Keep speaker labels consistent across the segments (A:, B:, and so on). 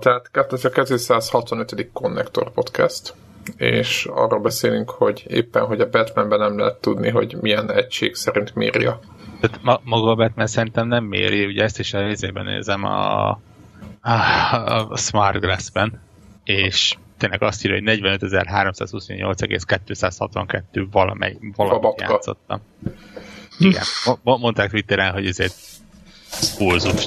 A: Tehát ez a 265. Connector Podcast, és arról beszélünk, hogy éppen, hogy a Batmanben nem lehet tudni, hogy milyen egység szerint mérja.
B: Tehát ma, maga a Batman szerintem nem méri, ugye ezt is részében nézem a, a, a Smart Glass-ben, és tényleg azt írja, hogy 45.328,262 valamely, valamit játszottam. Igen, mondták Twitteren, hogy ezért pulzus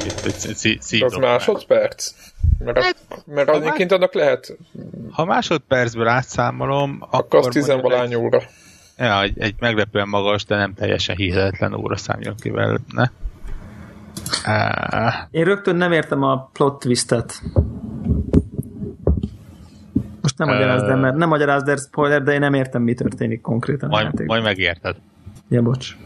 A: itt, Az másodperc? Mert, hát, mert egyébként annak lehet...
B: Ha másodpercből átszámolom,
A: akkor... Akkor az tizenvalány óra.
B: Ja, egy, egy meglepően magas, de nem teljesen hihetetlen óra számjon ki ne?
C: Én rögtön nem értem a plot twistet. Most nem magyarázd el, mert nem magyarázd el spoiler, de én nem értem, mi történik konkrétan.
B: Majd, majd megérted.
C: Ja, bocs.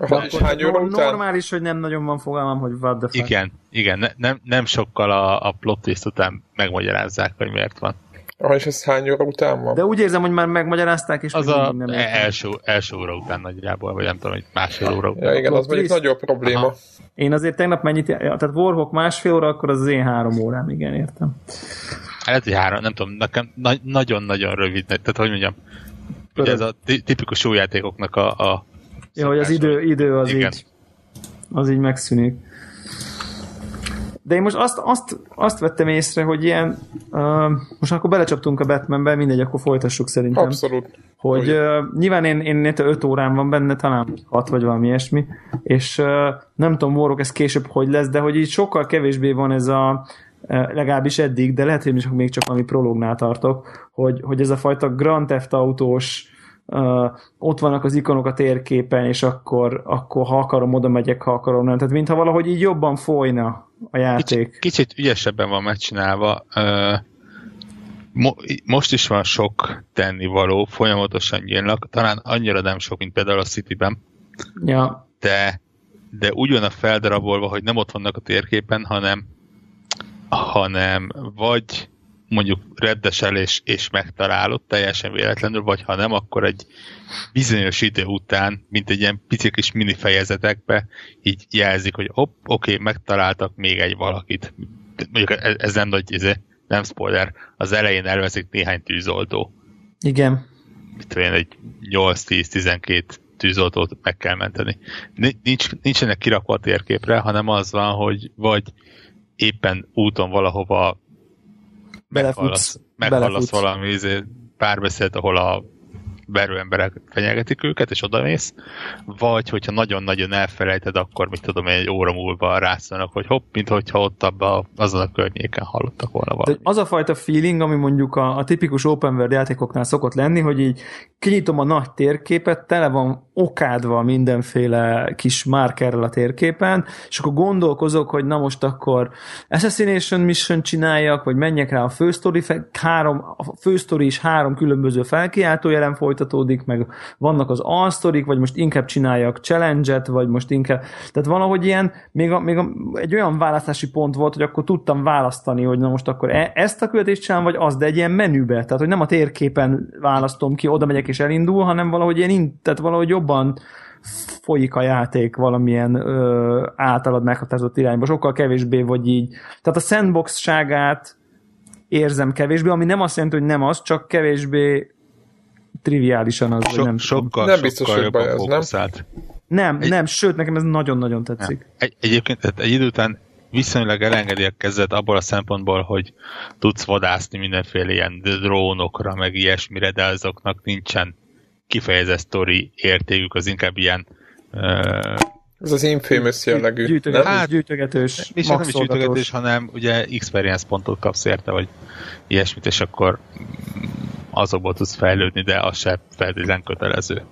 A: Akkor hány óra után?
C: Normális, hogy nem nagyon van fogalmam, hogy what the
B: fuck. Igen, igen ne, nem, nem sokkal a, a plot twist után megmagyarázzák, hogy miért van.
A: Ah, és ez hány óra után van?
C: De úgy érzem, hogy már megmagyarázták, és
B: az a nem első, első óra után nagyjából, vagy nem tudom, hogy másfél óra után.
A: Ja, igen, az mondjuk nagyobb probléma. Aha.
C: Én azért tegnap mennyit, tehát Warhawk másfél óra, akkor az, az én három órám, igen, értem.
B: Hát egy három, nem tudom, nekem nagyon-nagyon rövid, tehát hogy mondjam, ugye ez a tipikus újjátékoknak a, a
C: Ja, hogy az idő, idő az Igen. így az így megszűnik. De én most azt, azt, azt vettem észre, hogy ilyen, uh, most akkor belecsaptunk a Batmanbe, mindegy, akkor folytassuk szerintem.
A: Abszolút.
C: Hogy uh, nyilván én, én 5 órán van benne, talán 6 vagy valami ilyesmi, és uh, nem tudom, Morok, ez később hogy lesz, de hogy így sokkal kevésbé van ez a, uh, legalábbis eddig, de lehet, hogy még csak valami prolognál tartok, hogy, hogy ez a fajta Grand Theft autós uh, ott vannak az ikonok a térképen, és akkor, akkor ha akarom, oda megyek, ha akarom, nem. Tehát mintha valahogy így jobban folyna a játék.
B: Kicsit, kicsit ügyesebben van megcsinálva. Uh, mo, most is van sok tennivaló, folyamatosan nyílnak, talán annyira nem sok, mint például a Cityben.
C: Ja.
B: De, de úgy van a feldarabolva, hogy nem ott vannak a térképen, hanem hanem vagy mondjuk reddesel és, és megtalálod teljesen véletlenül, vagy ha nem, akkor egy bizonyos idő után, mint egy ilyen pici kis mini fejezetekbe így jelzik, hogy hopp, oké, megtaláltak még egy valakit. Mondjuk ez, ez nem nagy, ez nem spoiler, az elején elveszik néhány tűzoltó.
C: Igen.
B: Mit olyan egy 8-10-12 tűzoltót meg kell menteni. Nincs, nincsenek kirakva a térképre, hanem az van, hogy vagy éppen úton valahova
C: belefutsz,
B: meghallasz, meghallasz valami izé, párbeszéd, ahol a verő emberek fenyegetik őket, és odamész, vagy hogyha nagyon-nagyon elfelejted, akkor mit tudom, egy óra múlva rászolnak, hogy hopp, mint hogyha ott abba, azon a környéken hallottak volna valamit.
C: Az a fajta feeling, ami mondjuk a, a tipikus open world játékoknál szokott lenni, hogy így kinyitom a nagy térképet, tele van okádva mindenféle kis márkerrel a térképen, és akkor gondolkozok, hogy na most akkor Assassination Mission csináljak, vagy menjek rá a fősztori, három, a fősztori is három különböző felkiáltó jelen folytatódik, meg vannak az all vagy most inkább csináljak challenge-et, vagy most inkább, tehát valahogy ilyen, még, a, még a, egy olyan választási pont volt, hogy akkor tudtam választani, hogy na most akkor e, ezt a követést csinálom, vagy az, de egy ilyen menübe, tehát hogy nem a térképen választom ki, oda megyek és elindul, hanem valahogy ilyen, tehát valahogy jobban folyik a játék valamilyen ö, általad meghatározott irányba, sokkal kevésbé vagy így. Tehát a sandbox-ságát érzem kevésbé, ami nem azt jelenti, hogy nem az, csak kevésbé triviálisan az, so,
B: nem sokkal, nem biztos, sokkal hogy baj az, nem?
C: Nem, egy, nem, sőt, nekem ez nagyon-nagyon tetszik.
B: Egy, egyébként tehát egy idő után viszonylag elengedi a kezed abból a szempontból, hogy tudsz vadászni mindenféle ilyen drónokra, meg ilyesmire, de azoknak nincsen kifejezett sztori értékük, az inkább ilyen uh,
A: ez az infamous jellegű.
C: Gyűjtögetős, hát, gyűjtögetős,
B: és nem is gyűjtögetős, hanem ugye experience pontot kapsz érte, vagy ilyesmit, és akkor azokból tudsz fejlődni, de az se feltétlenül kötelező.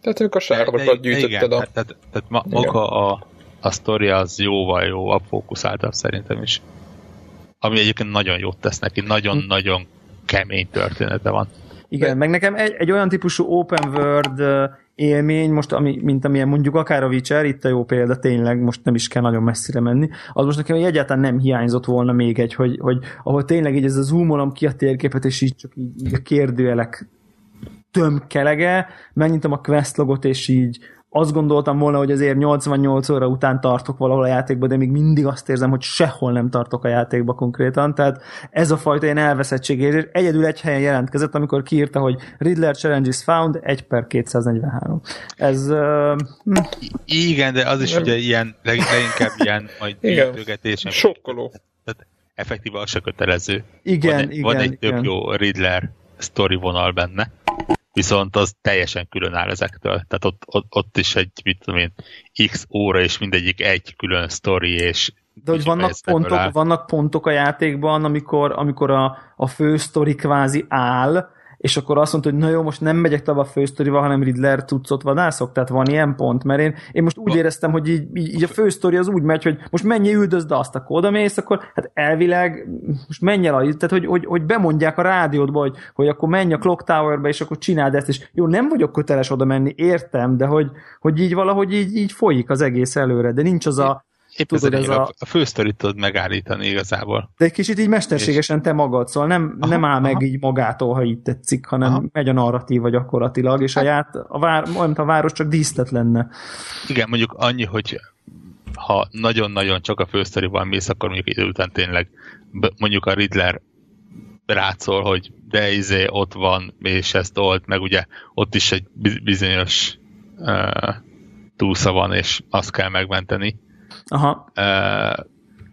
A: Tehát ők a sárokat gyűjtötted igen, a...
B: Tehát, tehát ma, maga a, a sztori az jóval jóval fókuszáltabb szerintem is. Ami egyébként nagyon jót tesz neki, nagyon-nagyon kemény története van.
C: Igen, De... meg nekem egy, egy olyan típusú open world élmény, most ami, mint amilyen mondjuk akár a Witcher, itt a jó példa tényleg, most nem is kell nagyon messzire menni, az most nekem egyáltalán nem hiányzott volna még egy, hogy, hogy ahol tényleg így ez a zoomolom ki a térképet, és így csak így, így a kérdőjelek tömkelege, megnyitom a quest logot, és így azt gondoltam volna, hogy azért 88 óra után tartok valahol a játékba, de még mindig azt érzem, hogy sehol nem tartok a játékba konkrétan, tehát ez a fajta ilyen elveszettség, és egyedül egy helyen jelentkezett, amikor kiírta, hogy Riddler Challenge is found, 1 per 243. Ez... Uh.
B: Igen, de az is nem. ugye ilyen, leginkább ilyen majd
A: gyűjtögetés. Sokkoló.
B: Tehát effektíve az se kötelező.
C: Igen,
B: van,
C: igen.
B: Van egy
C: igen.
B: tök jó Riddler story vonal benne viszont az teljesen külön áll ezektől. Tehát ott, ott, ott is egy, mit tudom én, x óra, és mindegyik egy külön sztori, és
C: de hogy vannak pontok, vannak pontok a játékban, amikor, amikor a, a fő sztori kvázi áll, és akkor azt mondta, hogy na jó, most nem megyek tovább a fősztorival, hanem Riddler cuccot vadászok, tehát van ilyen pont, mert én, én most úgy éreztem, hogy így, így, így a fősztori az úgy megy, hogy most menj üldözd azt, akkor oda mész, akkor hát elvileg most menj el, tehát hogy, hogy, hogy bemondják a rádiódba, hogy, hogy akkor menj a Clock Towerbe, és akkor csináld ezt, és jó, nem vagyok köteles oda menni, értem, de hogy, hogy így valahogy így, így folyik az egész előre, de nincs az a,
B: Épp tudod, ez a, a fősztorit tudod megállítani igazából.
C: De egy kicsit így mesterségesen te magad, szóval nem, aha, nem áll aha. meg így magától, ha így tetszik, hanem aha. megy a narratíva gyakorlatilag, és hát, a, ját, a, vár, a város csak díszlet lenne.
B: Igen, mondjuk annyi, hogy ha nagyon-nagyon csak a fősztorival mész, akkor mondjuk idő után tényleg mondjuk a Riddler rátszól, hogy de izé ott van, és ezt old, meg ugye ott is egy bizonyos uh, túlsza van, és azt kell megmenteni
C: Aha.
B: Uh,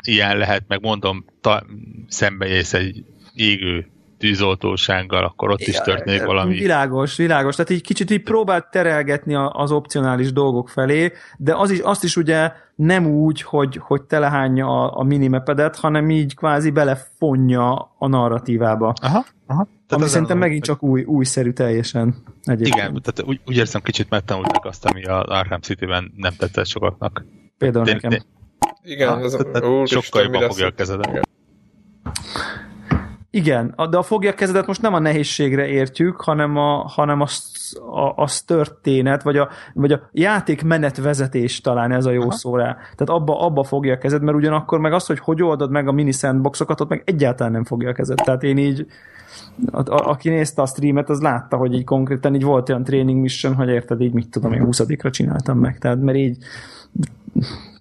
B: ilyen lehet, meg mondom, ta, szembejössz egy égő tűzoltósággal, akkor ott is történik valami.
C: Világos, világos. Tehát így kicsit így próbált terelgetni az opcionális dolgok felé, de az is, azt is ugye nem úgy, hogy, hogy telehányja a, a minimepedet, hanem így kvázi belefonja a narratívába.
B: Aha, aha.
C: Tehát ami szerintem megint csak új, újszerű teljesen.
B: Egyébként. Igen, tehát úgy, úgy érzem, kicsit megtanultak azt, ami az Arkham City-ben nem tetszett sokaknak.
C: Például de, nekem. De,
A: igen, ah, ez
B: a, sokkal jobban fogja a kezedet.
C: Igen, de a fogja kezedet most nem a nehézségre értjük, hanem a, hanem a, a, a történet, vagy a, vagy a játékmenet vezetés talán ez a jó Aha. szó rá. Tehát abba, abba fogja a kezed, mert ugyanakkor meg az, hogy hogy oldod meg a mini sandboxokat, ott meg egyáltalán nem fogja a kezed. Tehát én így, a, a, aki nézte a streamet, az látta, hogy így konkrétan így volt olyan training mission, hogy érted, így mit tudom, én 20 csináltam meg. Tehát mert így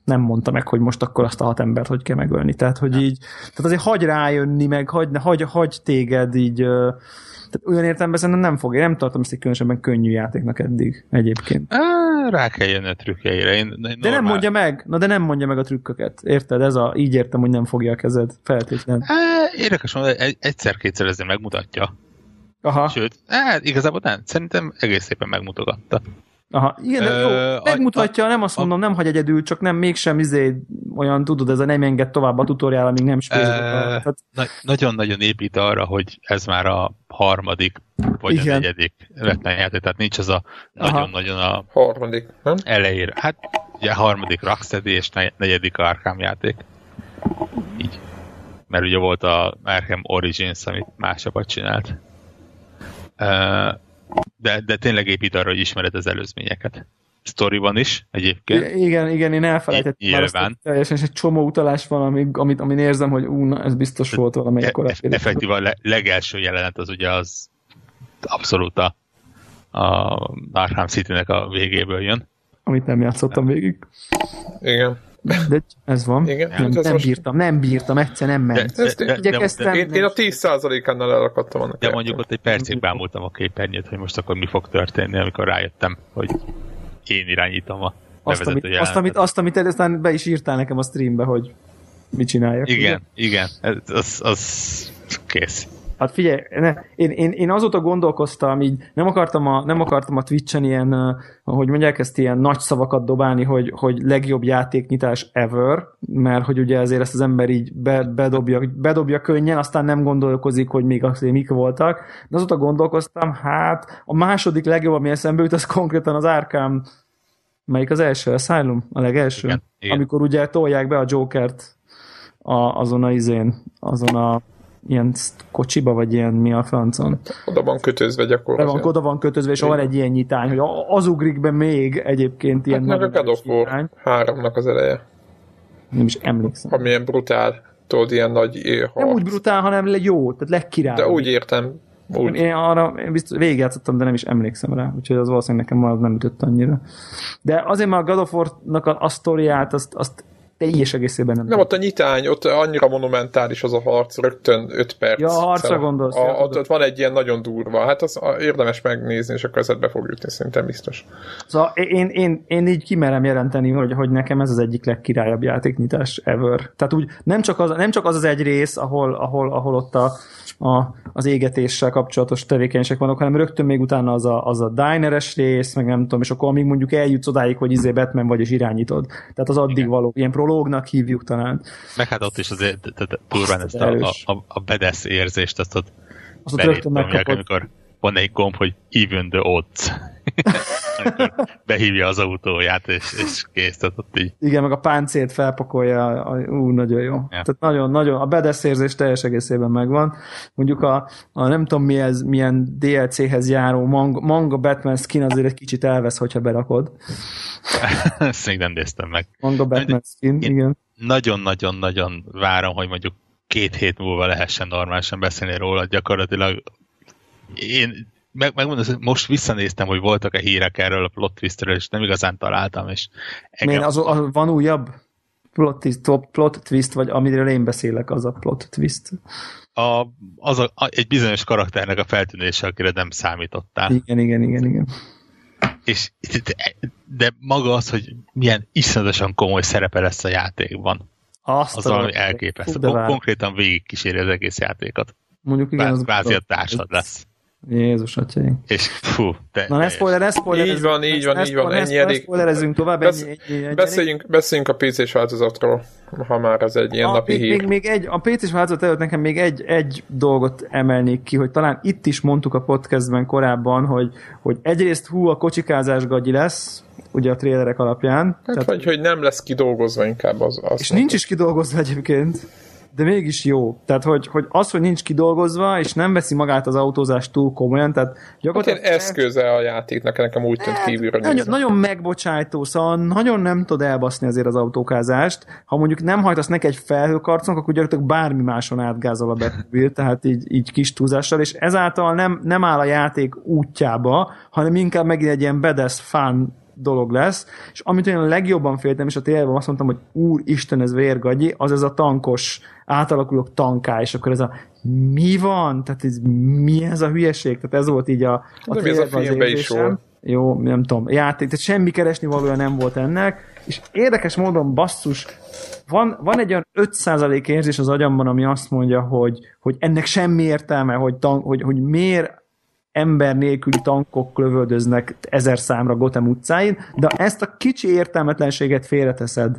C: nem mondta meg, hogy most akkor azt a hat embert hogy kell megölni. Tehát, hogy így, tehát azért hagy rájönni, meg hagy, hagy, hagy téged így, tehát olyan értelemben szerintem nem fog, én nem tartom ezt egy különösebben könnyű játéknak eddig egyébként.
B: rá kell jönni a trükkjeire. Én,
C: én de nem mondja meg, na de nem mondja meg a trükköket. Érted? Ez a, így értem, hogy nem fogja a kezed. Feltétlen.
B: Érdekes, hogy egyszer-kétszer ezzel megmutatja.
C: Aha.
B: Sőt, hát igazából nem, szerintem egész szépen megmutogatta.
C: Aha, igen, de jó, megmutatja, nem azt mondom, nem hagy egyedül, csak nem mégsem izé olyan, tudod, ez a nem enged tovább a tutoriál, amíg nem.
B: Na, nagyon-nagyon épít arra, hogy ez már a harmadik, vagy igen. a negyedik Batman játék, tehát nincs az a nagyon-nagyon a
A: harmadik, nem?
B: elejére. Hát ugye a harmadik Rocksteady és negyedik Arkham játék. Így. Mert ugye volt a Arkham Origins, amit másabbat csinált. Uh, de, de tényleg épít arra, hogy ismered az előzményeket. Storyban is egyébként.
C: I- igen, igen, én elfelejtettem már azt, teljesen, és egy csomó utalás van, amit, amit, amit érzem, hogy ú, na, ez biztos volt valamelyik e- korábbi.
B: Effektív a legelső jelenet az ugye az abszolút a, a Arkham City-nek a végéből jön.
C: Amit nem játszottam végig.
A: Igen.
C: De ez van.
A: Igen,
C: nem, hát nem most... bírtam, nem bírtam, egyszer nem ment. De, de,
A: de, de, én, én a 10%-ánál elakadtam annak.
B: De mondjuk ott egy percig bámultam a képernyőt, hogy most akkor mi fog történni, amikor rájöttem, hogy én irányítom a
C: azt, amit, azt, amit, azt, amit aztán be is írtál nekem a streambe, hogy mit csináljak.
B: Igen, ugye? igen, az, az kész.
C: Hát figyelj, ne, én, én, én azóta gondolkoztam, így nem akartam a, nem akartam a Twitch-en ilyen, hogy mondják ezt, ilyen nagy szavakat dobálni, hogy, hogy legjobb játéknyitás ever, mert hogy ugye ezért ezt az ember így be, bedobja, bedobja könnyen, aztán nem gondolkozik, hogy még azért mik voltak. De azóta gondolkoztam, hát a második legjobb, ami eszembe jut, az konkrétan az Arkham Melyik az első? Asylum? A legelső? Igen, igen. Amikor ugye tolják be a Jokert a, azon a izén, azon a ilyen kocsiba, vagy ilyen mi a francon.
A: Oda van kötözve gyakorlatilag.
C: Van, oda van kötözve, és van egy ilyen nyitány, hogy az ugrik be még egyébként ilyen
A: hát meg a God háromnak az eleje.
C: Nem is emlékszem.
A: Amilyen brutál, tudod, ilyen nagy...
C: Ha... Nem úgy brutál, hanem jó, tehát legkirály.
A: De úgy értem, Úgy.
C: Én arra én biztos végigjátszottam, de nem is emlékszem rá, úgyhogy az valószínűleg nekem az nem ütött annyira. De azért már a God of War-nak a, a sztoriát, azt, azt teljes egészében nem.
A: Nem, ott a nyitány, ott annyira monumentális az a harc, rögtön 5 perc.
C: Ja, a harcra
A: Szóval
C: gondolsz,
A: A,
C: ja,
A: ott, ott van egy ilyen nagyon durva. Hát az a, érdemes megnézni, és akkor ezet be fog jutni, szerintem biztos.
C: Szóval én, én, én így kimerem jelenteni, hogy, hogy nekem ez az egyik legkirályabb játéknyitás ever. Tehát úgy nem csak az, nem csak az, az egy rész, ahol, ahol, ahol ott a, a, az égetéssel kapcsolatos tevékenységek vannak, hanem rögtön még utána az a, az a dineres rész, meg nem tudom, és akkor amíg mondjuk eljutsz odáig, hogy izé Batman vagy és irányítod. Tehát az addig
B: Igen.
C: való, ilyen prológnak hívjuk talán.
B: Meg hát ott is azért durván ezt a, a, a bedesz érzést, azt ott
C: Azt ott rögtön megkapod.
B: amikor van egy gomb, hogy even the odds. Behívja az autóját, és, és kész, tehát ott így.
C: Igen, meg a páncélt felpakolja, a- ú, nagyon jó. Ja. Tehát nagyon, nagyon, a bedeszérzés teljes egészében megvan. Mondjuk a, a nem tudom mi ez, milyen DLC-hez járó manga, manga Batman skin azért egy kicsit elvesz, hogyha berakod.
B: Ezt még nem néztem meg.
C: Manga Batman skin, igen.
B: Nagyon-nagyon-nagyon várom, hogy mondjuk két hét múlva lehessen normálisan beszélni róla. Gyakorlatilag én meg, megmondom, hogy most visszanéztem, hogy voltak-e hírek erről a plot twistről, és nem igazán találtam, és
C: Milyen, az, az, van újabb plot twist, top- plot twist, vagy amiről én beszélek, az a plot twist.
B: a, az a, a, egy bizonyos karakternek a feltűnése, akire nem számítottál.
C: Igen, igen, igen, igen.
B: És, de, de maga az, hogy milyen iszonyatosan komoly szerepe lesz a játékban,
C: Azt
B: az valami elképesztő. Konkrétan végigkíséri az egész játékot.
C: Mondjuk igen, az
B: Kvázi a társad lesz.
C: Jézus atyaim.
B: És fú, te,
C: Na ne spoiler, ne spoiler.
A: Így van, így van, így van, ennyi elég.
C: spoilerezzünk tovább,
A: Besz-
C: ennyi, ennyi, ennyi,
A: Beszéljünk, beszéljünk a PC-s változatról, ha már ez egy ilyen
C: a,
A: napi
C: még,
A: hír.
C: még, még egy, a PC-s változat előtt nekem még egy, egy dolgot emelnék ki, hogy talán itt is mondtuk a podcastben korábban, hogy, hogy egyrészt hú, a kocsikázás gagyi lesz, ugye a trélerek alapján.
A: Hát, vagy hogy nem lesz kidolgozva inkább az. az
C: és nincs is kidolgozva egyébként, de mégis jó. Tehát, hogy, hogy az, hogy nincs kidolgozva, és nem veszi magát az autózást túl komolyan, tehát
A: Hát
C: gyakorlatilag...
A: ilyen eszköze a játéknak, nekem úgy tűnt kívülről
C: nagyon,
A: nézve.
C: nagyon megbocsájtó, szóval nagyon nem tud elbaszni azért az autókázást. Ha mondjuk nem hajtasz neki egy felhőkarcnak, akkor gyakorlatilag bármi máson átgázol a Batmobile, tehát így, így kis túlzással, és ezáltal nem, nem áll a játék útjába, hanem inkább megint egy ilyen badass fun dolog lesz, és amit én a legjobban féltem, és a tényleg azt mondtam, hogy úristen, ez vérgagyi, az ez a tankos, átalakulok tanká, és akkor ez a mi van? Tehát ez, mi ez a hülyeség? Tehát ez volt így a, a
A: De ez a filmben is volt?
C: Jó, nem tudom, játék, tehát semmi keresni valója nem volt ennek, és érdekes módon basszus, van, van egy olyan 5% érzés az agyamban, ami azt mondja, hogy, hogy ennek semmi értelme, hogy, tank, hogy, hogy miért ember nélküli tankok lövöldöznek ezer számra Gotham utcáin, de ezt a kicsi értelmetlenséget félreteszed,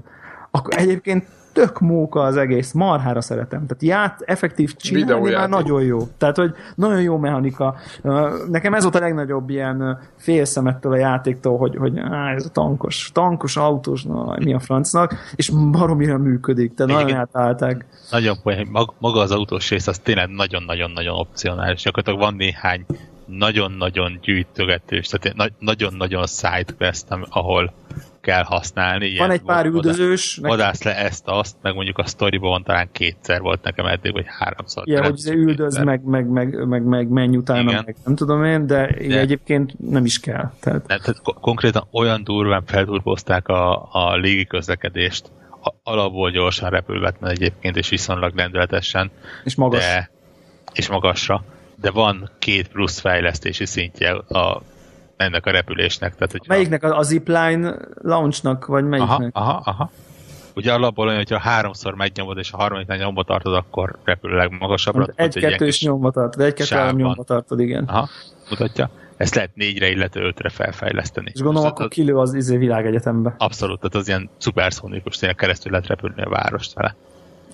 C: akkor egyébként tök móka az egész, marhára szeretem. Tehát ját, effektív csinálni már nagyon jó. Tehát, hogy nagyon jó mechanika. Nekem ez volt a legnagyobb ilyen félszemettől a játéktól, hogy, hogy á, ez a tankos, tankos autós, na, mi a francnak, és baromira működik, tehát nagyon átállták.
B: nagyon poén, maga az autós rész az tényleg nagyon-nagyon-nagyon opcionális. Gyakorlatilag van néhány nagyon-nagyon gyűjtögetős, tehát na- nagyon-nagyon sidequest, ahol kell használni. Ilyen
C: Van egy pár
B: vad-
C: üldözős,
B: Vadász le ezt, azt, meg mondjuk a sztoriban van talán kétszer volt nekem eddig, vagy háromszor. Nem
C: hogy
B: tudom,
C: üldöz, meg, meg, meg, meg, meg menj utána,
B: Igen.
C: meg nem tudom én, de, de egyébként nem is kell. Tehát,
B: Nem, tehát ko- konkrétan olyan durván felturbozták a, a légi közlekedést, a, alapból gyorsan repülvetlen egyébként, és viszonylag lendületesen,
C: és magas.
B: de, és magasra, de van két plusz fejlesztési szintje a, ennek a repülésnek. Tehát, hogy
C: Melyiknek a, a zipline launchnak, vagy
B: aha,
C: melyiknek?
B: aha, aha. Ugye alapból olyan, hogyha háromszor megnyomod, és a harmadiknál nyomba tartod, akkor repül a legmagasabbra.
C: egy, kettő és nyomba tartod, egy, kettő, három
B: sávban.
C: nyomba tartod, igen.
B: Aha, mutatja. Ezt lehet négyre, illetve ötre felfejleszteni.
C: És gondolom,
B: Most
C: akkor
B: az-
C: kilő az izé világegyetembe.
B: Abszolút, tehát az ilyen szuperszónikus, tényleg keresztül lehet repülni a várost vele.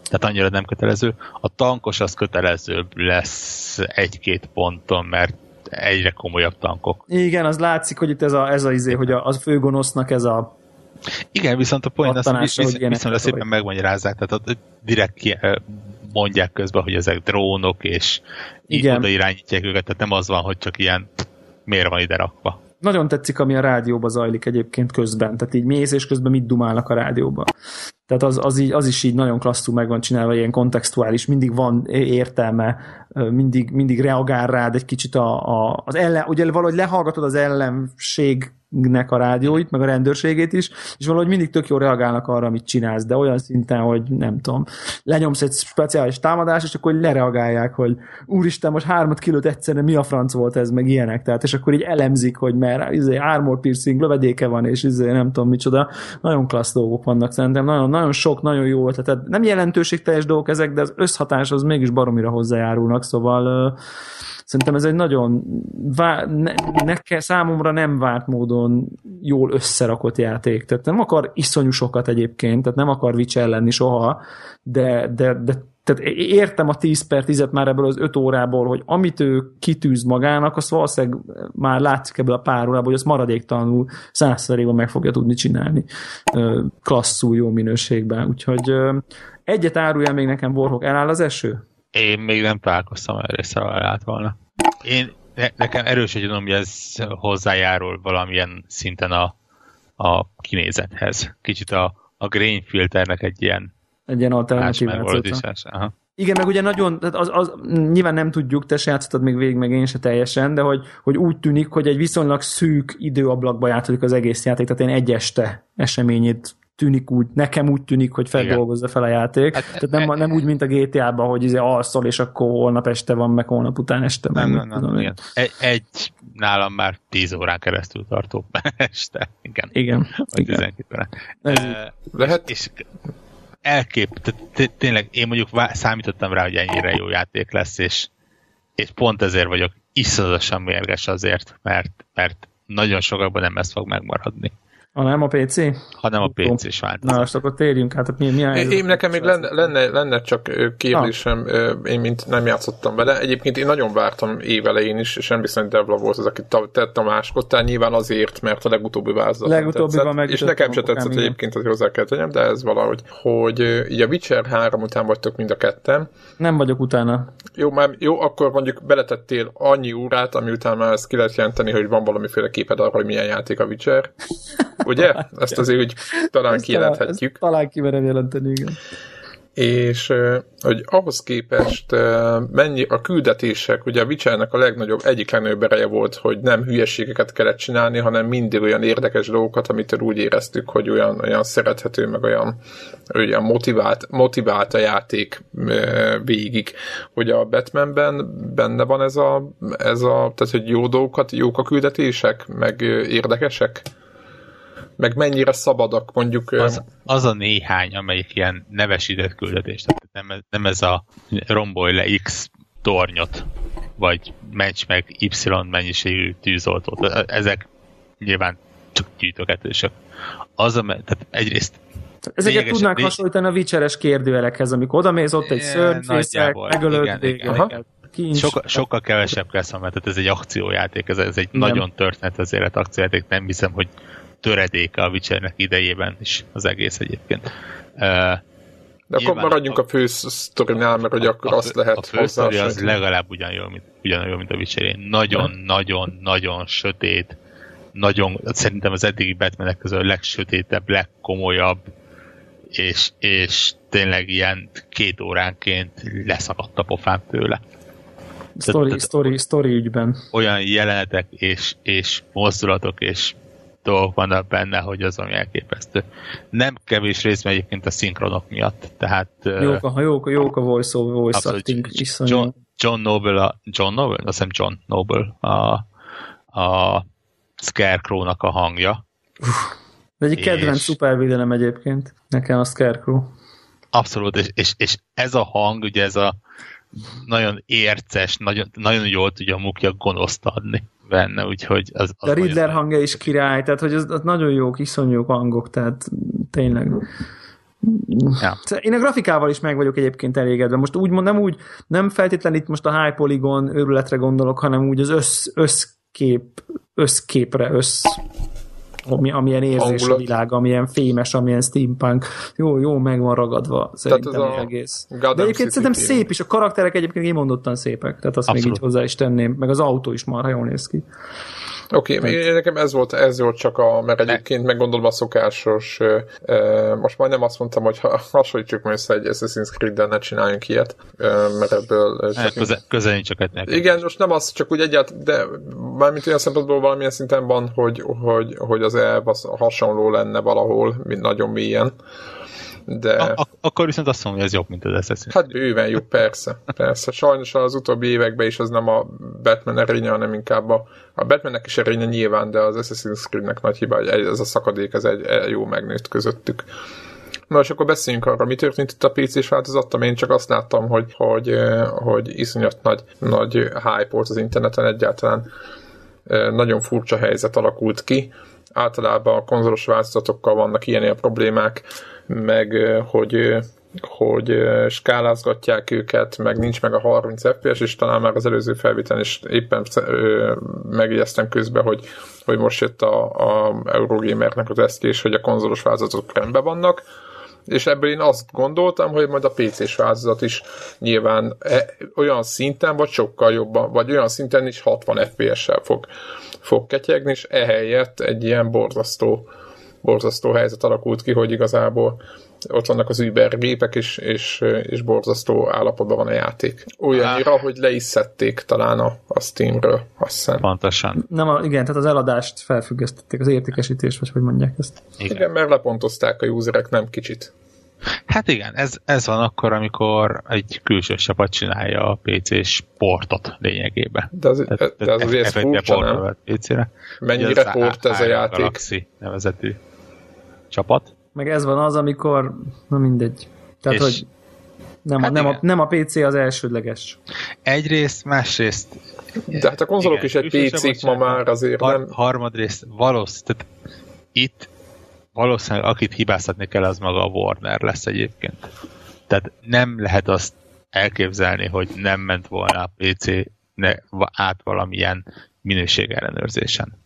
B: Tehát annyira nem kötelező. A tankos az kötelezőbb lesz egy-két ponton, mert egyre komolyabb tankok.
C: Igen, az látszik, hogy itt ez a, ez a izé, hogy a, az főgonosznak ez a
B: Igen, viszont a point az, hogy
C: Pattanása,
B: visz,
C: ilyenek
B: viszonylag szépen megmagyarázzák, tehát ott direkt ki, mondják közben, hogy ezek drónok, és
C: Igen.
B: oda irányítják őket, tehát nem az van, hogy csak ilyen miért van ide rakva.
C: Nagyon tetszik, ami a rádióba zajlik egyébként közben. Tehát így mész, és közben mit dumálnak a rádióba. Tehát az, az, így, az is így nagyon klasszul meg van csinálva, ilyen kontextuális, mindig van értelme, mindig, mindig reagál rád egy kicsit a, a, az ellen, ugye valahogy lehallgatod az ellenség nek a rádióit, meg a rendőrségét is, és valahogy mindig tök jól reagálnak arra, amit csinálsz, de olyan szinten, hogy nem tudom, lenyomsz egy speciális támadást, és akkor lereagálják, hogy úristen, most hármat kilőtt egyszerre, mi a franc volt ez, meg ilyenek, tehát, és akkor így elemzik, hogy mert izé, armor piercing, lövedéke van, és izé, nem tudom micsoda, nagyon klassz dolgok vannak szerintem, nagyon, nagyon sok, nagyon jó tehát nem jelentőségteljes dolgok ezek, de az összhatás az mégis baromira hozzájárulnak, szóval Szerintem ez egy nagyon vá- ne, ne, számomra nem várt módon jól összerakott játék. Tehát nem akar iszonyú sokat egyébként, tehát nem akar Witcher lenni soha, de, de, de tehát értem a 10 per 10 már ebből az 5 órából, hogy amit ő kitűz magának, azt valószínűleg már látszik ebből a pár órából, hogy azt maradéktalanul százszeréban meg fogja tudni csinálni klasszul, jó minőségben. Úgyhogy egyet árulja még nekem Warhawk, eláll az eső?
B: Én még nem találkoztam erre állt volna. Én, ne, nekem erős egy hogy ez hozzájárul valamilyen szinten a, a kinézethez. Kicsit a, a grain filternek egy ilyen
C: egy ilyen alternatív Igen, meg ugye nagyon, tehát az, az, nyilván nem tudjuk, te se játszottad még végig, meg én se teljesen, de hogy, hogy úgy tűnik, hogy egy viszonylag szűk időablakba játszódik az egész játék, tehát én egy este eseményét tűnik úgy, nekem úgy tűnik, hogy feldolgozza fel a játék. Hát, Tehát nem, e- nem úgy, mint a GTA-ban, hogy izé alszol, és akkor holnap este van, meg holnap után este.
B: Nem, nem, nem, nem igen. Egy, egy nálam már 10 órán keresztül tartó este. Igen.
C: Igen.
B: Igen. 12 órán. Ez uh, lehet? És elkép, tehát tényleg én mondjuk számítottam rá, hogy ennyire jó játék lesz, és, és pont ezért vagyok iszonyatosan mérges azért, mert, mert nagyon sokakban nem ez fog megmaradni.
C: Ha nem a PC?
B: Ha nem a PC is változat.
C: Na, most akkor térjünk hát, mi, mi
A: a Én nekem még lenne, lenne, lenne csak kérdésem, ha. én mint nem játszottam vele. Egyébként én nagyon vártam évelején is, és nem biztos, hogy Devla volt az, aki tett Tamáskodtál, nyilván azért, mert a legutóbbi vázlat
C: legutóbbi
A: meg És nekem se tetszett igen. egyébként, hogy hozzá kell tegyem, de ez valahogy, hogy így a Witcher 3 után vagytok mind a ketten.
C: Nem vagyok utána.
A: Jó, már jó, akkor mondjuk beletettél annyi órát, ami után már ezt ki lehet jelenteni, hogy van valamiféle képed arra, hogy milyen játék a Witcher. Ugye? Ezt azért úgy talán ezt kijelenthetjük.
C: Talán, talán kimerem jelenteni, igen.
A: És hogy ahhoz képest mennyi a küldetések, ugye a Witchernek a legnagyobb, egyik legnagyobb ereje volt, hogy nem hülyeségeket kellett csinálni, hanem mindig olyan érdekes dolgokat, amitől úgy éreztük, hogy olyan, olyan szerethető, meg olyan, olyan motivált, motivált a játék végig. Hogy a Batmanben benne van ez a, ez a tehát hogy jó dolgokat, jók a küldetések, meg érdekesek? Meg mennyire szabadak mondjuk.
B: Az, az a néhány, amelyik ilyen nevesített küldetés, tehát nem, nem ez a rombolj le X tornyot, vagy mencs meg Y mennyiségű tűzoltót. Ezek nyilván csak gyűjtögetősök. Az a, tehát egyrészt
C: Ezeket tudnák hasonlítani a vicseres kérdőjelekhez, amikor oda mész, ott egy szörny, fészek, megölöd,
B: Soka, sokkal kevesebb kell szóval, tehát ez egy akciójáték, ez, ez egy nem. nagyon történet az élet akciójáték, nem hiszem, hogy töredéke a Witchernek idejében is az egész egyébként.
A: de akkor maradjunk a, a fő sztorinál, mert hogy akkor a, azt lehet
B: A fő sztori az legalább ugyanolyan, mint, ugyanolyan, mint a witcher Nagyon-nagyon-nagyon sötét, nagyon, szerintem az eddigi Batmanek közül a legsötétebb, legkomolyabb, és, és tényleg ilyen két óránként leszakadt a pofám tőle.
C: Story, story, story ügyben.
B: Olyan jelenetek és, és mozdulatok és dolgok vannak benne, hogy az ami elképesztő. Nem kevés részben egyébként a szinkronok miatt, tehát...
C: Jók a, jók, jók a voice over voice acting
B: John, John Noble, a, John Noble? Azt hiszem John Noble a, a Scarecrow-nak a hangja. Uf,
C: de egy kedvenc szupervidenem egyébként, nekem a Scarecrow.
B: Abszolút, és, és, és ez a hang, ugye ez a nagyon érces, nagyon, nagyon jól tudja a mukja gonoszt adni benne, úgyhogy az,
C: az De Riddler hangja is király, tehát hogy az, az nagyon jók, iszonyú hangok, tehát tényleg. Ja. Én a grafikával is meg vagyok egyébként elégedve. Most úgy nem úgy, nem feltétlenül itt most a high polygon őrületre gondolok, hanem úgy az össz, összkép, összképre, össz ami, amilyen érzés Angulat. a világ, amilyen fémes, amilyen steampunk. Jó, jó meg van ragadva szerintem az egész. De egyébként szerintem szép is, a karakterek egyébként kimondottan szépek, tehát azt Abszolút. még így hozzá is tenném, meg az autó is marha jól néz ki.
A: Oké, okay, nekem ez volt, ez volt csak a, mert egyébként meggondolva a szokásos, most majd nem azt mondtam, hogy ha hasonlítsuk meg össze egy Assassin's Creed-del, ne csináljunk ilyet, mert ebből...
B: Köze, közel nincs csak egy
A: Igen, most nem az, csak úgy egyáltalán, de mármint olyan szempontból valamilyen szinten van, hogy, hogy, hogy az elv az hasonló lenne valahol, mint nagyon mélyen de... A,
B: a, akkor viszont azt mondom, hogy ez jobb, mint az Assassin's
A: Hát bőven jobb, persze, persze. Sajnos az utóbbi években is az nem a Batman erénye, hanem inkább a, a Batmannek is erénye nyilván, de az Assassin's Creed-nek nagy hiba, hogy ez a szakadék, ez egy, jó megnőtt közöttük. Na és akkor beszéljünk arra, mi történt itt a PC-s változattal. Én csak azt láttam, hogy, hogy, hogy iszonyat nagy, nagy hype volt az interneten egyáltalán. Nagyon furcsa helyzet alakult ki. Általában a konzolos változatokkal vannak ilyen, ilyen problémák meg hogy hogy skálázgatják őket, meg nincs meg a 30 FPS, és talán már az előző felvételen is éppen megjegyeztem közben, hogy, hogy most jött a, a Eurogamernek az eszkés, hogy a konzolos változatok rendben vannak, és ebből én azt gondoltam, hogy majd a PC-s változat is nyilván e, olyan szinten, vagy sokkal jobban, vagy olyan szinten is 60 FPS-sel fog, fog ketyegni, és ehelyett egy ilyen borzasztó borzasztó helyzet alakult ki, hogy igazából ott vannak az Uber gépek, és, és, és borzasztó állapotban van a játék. Olyannyira, ah. hogy le is szedték talán a, a Steamről, azt hiszem.
B: Pontosan.
C: Nem, a, igen, tehát az eladást felfüggesztették, az értékesítést, vagy hogy mondják ezt.
A: Igen, igen mert lepontozták a userek, nem kicsit.
B: Hát igen, ez, ez van akkor, amikor egy külső csapat csinálja a PC-s portot lényegében.
A: De az, de, de az azért furcsa, nem? PC-re. Mennyire port ez a játék?
B: Galaxy nevezetű csapat.
C: Meg ez van az, amikor, na mindegy. Tehát, és hogy nem, hát a, nem, a, nem a PC az elsődleges.
B: Egyrészt, másrészt...
A: De hát a konzolok igen, is egy pc ma már azért har, nem...
B: Harmadrészt valószínűleg, tehát itt valószínűleg akit hibáztatni kell, az maga a Warner lesz egyébként. Tehát nem lehet azt elképzelni, hogy nem ment volna a PC ne, át valamilyen minőségellenőrzésen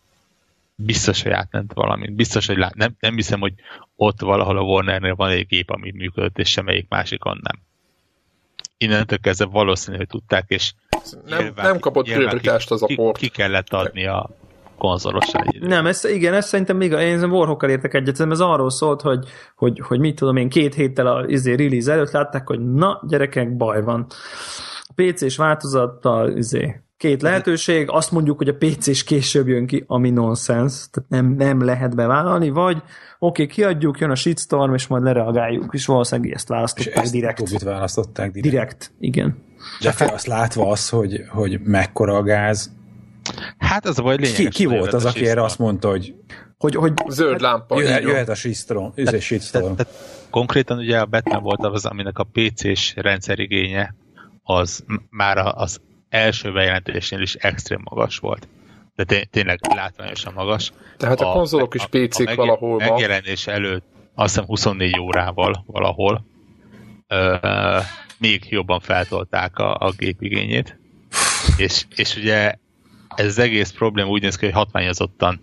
B: biztos, hogy átment valamit. Biztos, hogy lát, nem, nem hiszem, hogy ott valahol a Warnernél van egy gép, ami működött, és semmelyik másikon nem. Innentől kezdve valószínű, hogy tudták, és
A: nem, nyilván, nem kapott prioritást az a port.
B: Ki, ki kellett adni a konzolos
C: Nem, ez, igen, ez szerintem még, én Warhawkkal értek egyet, ez arról szólt, hogy, hogy, hogy mit tudom én, két héttel a izé, release előtt látták, hogy na, gyerekek, baj van. A PC-s változattal izé, két lehetőség, azt mondjuk, hogy a PC-s később jön ki, ami nonsens, tehát nem, nem lehet bevállalni, vagy oké, okay, kiadjuk, jön a shitstorm, és majd lereagáljuk, és valószínűleg ezt választották és ezt direkt.
D: választották direkt.
C: Direkt, igen.
D: De fel azt látva az, hogy, hogy mekkora a gáz,
B: Hát az a baj
D: lényeges. Ki, ki volt az, aki erre azt mondta, hogy
C: hogy, hogy
A: zöld hát, lámpa.
D: Jöhet, jöhet a shitstorm. Shitstorm.
B: Tehát, tehát, konkrétan ugye a Batman volt az, aminek a PC-s rendszerigénye az már az első bejelentésnél is extrém magas volt. De té- tényleg látványosan magas.
A: Tehát a, a konzolok is PC-k a, a valahol
B: ma. Megjelenés előtt azt hiszem 24 órával valahol ö, még jobban feltolták a, a gépigényét. És, és ugye ez az egész probléma úgy néz ki, hogy hatványozottan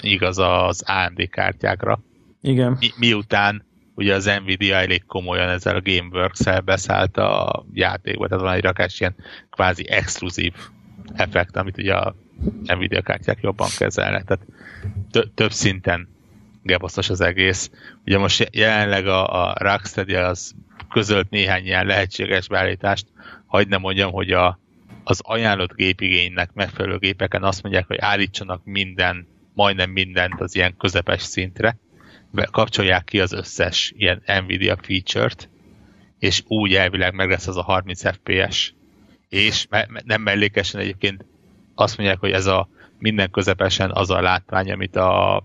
B: igaz az AMD kártyákra.
C: Igen.
B: Mi, miután ugye az Nvidia elég komolyan ezzel a Gameworks-el beszállt a játékba, tehát van egy rakás ilyen kvázi exkluzív effekt, amit ugye a Nvidia kártyák jobban kezelnek, tehát több szinten gebasztos az egész. Ugye most jelenleg a, a Rocksteady az közölt néhány ilyen lehetséges beállítást, hagyd nem mondjam, hogy a, az ajánlott gépigénynek megfelelő gépeken azt mondják, hogy állítsanak minden, majdnem mindent az ilyen közepes szintre, kapcsolják ki az összes ilyen Nvidia feature-t, és úgy elvileg meg lesz az a 30 FPS. És me- nem mellékesen egyébként azt mondják, hogy ez a minden közepesen az a látvány, amit a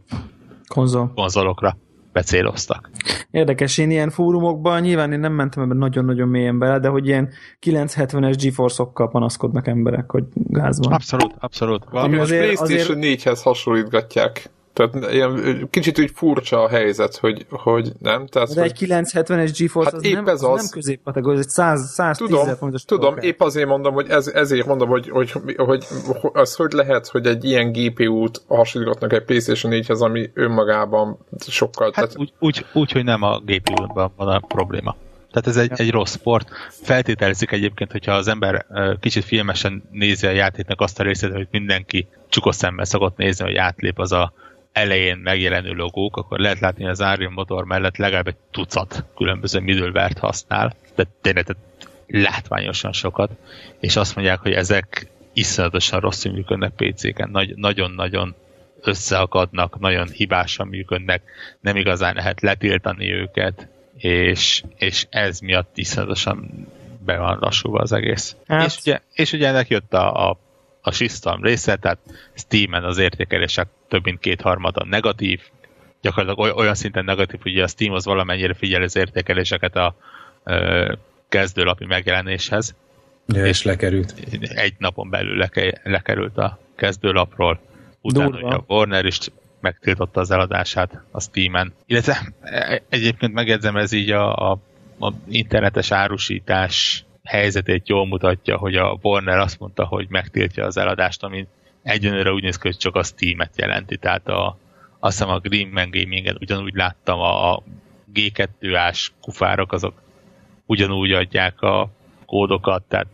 C: Konzol.
B: konzolokra becéloztak.
C: Érdekes, én ilyen fórumokban, nyilván én nem mentem ebben nagyon-nagyon mélyen bele, de hogy ilyen 970-es GeForce-okkal panaszkodnak emberek, hogy gáz van.
B: Abszolút, abszolút.
A: Valami azért, PlayStation azért... 4-hez hasonlítgatják. Tehát ilyen, kicsit úgy furcsa a helyzet, hogy, hogy nem. Tehát,
C: De egy 970-es GeForce hát az, épp nem, ez az, az nem középkategória, ez egy 100, 110
A: tudom, fontos Tudom, épp azért mondom, hogy ez, ezért mondom, hogy, hogy, hogy, hogy az hogy lehet, hogy egy ilyen GPU-t hasonlítgatnak egy PlayStation 4-hez, ami önmagában sokkal...
B: Hát tehát... úgy, úgy, úgy, hogy nem a GPU-ban van a probléma. Tehát ez egy, egy rossz sport. Feltételezik egyébként, hogyha az ember kicsit filmesen nézi a játéknak azt a részét, hogy mindenki csukott szemmel szokott nézni, hogy átlép az a elején megjelenő logók, akkor lehet látni, hogy az Arion motor mellett legalább egy tucat különböző middleware használ. De tényleg tehát látványosan sokat. És azt mondják, hogy ezek iszonyatosan rosszul működnek PC-ken. Nagy, nagyon-nagyon összeakadnak, nagyon hibásan működnek, nem igazán lehet letiltani őket, és, és ez miatt iszonyatosan be van lassulva az egész. Hát. És, ugye, és ugye ennek jött a, a, a system része, tehát Steam-en az értékelések több mint kétharmada negatív, gyakorlatilag olyan szinten negatív, hogy a Steam az valamennyire figyel az értékeléseket a ö, kezdőlapi megjelenéshez.
D: Ja, és, lekerült.
B: Egy napon belül leke, lekerült a kezdőlapról. Utána a Warner is megtiltotta az eladását a Steam-en. Illetve e, egyébként megjegyzem, ez így a, a, a internetes árusítás helyzetét jól mutatja, hogy a Warner azt mondta, hogy megtiltja az eladást, ami egyenlőre úgy néz ki, hogy csak a Steam-et jelenti, tehát a, azt hiszem a Greenman Gaming-en ugyanúgy láttam a, a G2-ás kufárok, azok ugyanúgy adják a kódokat, tehát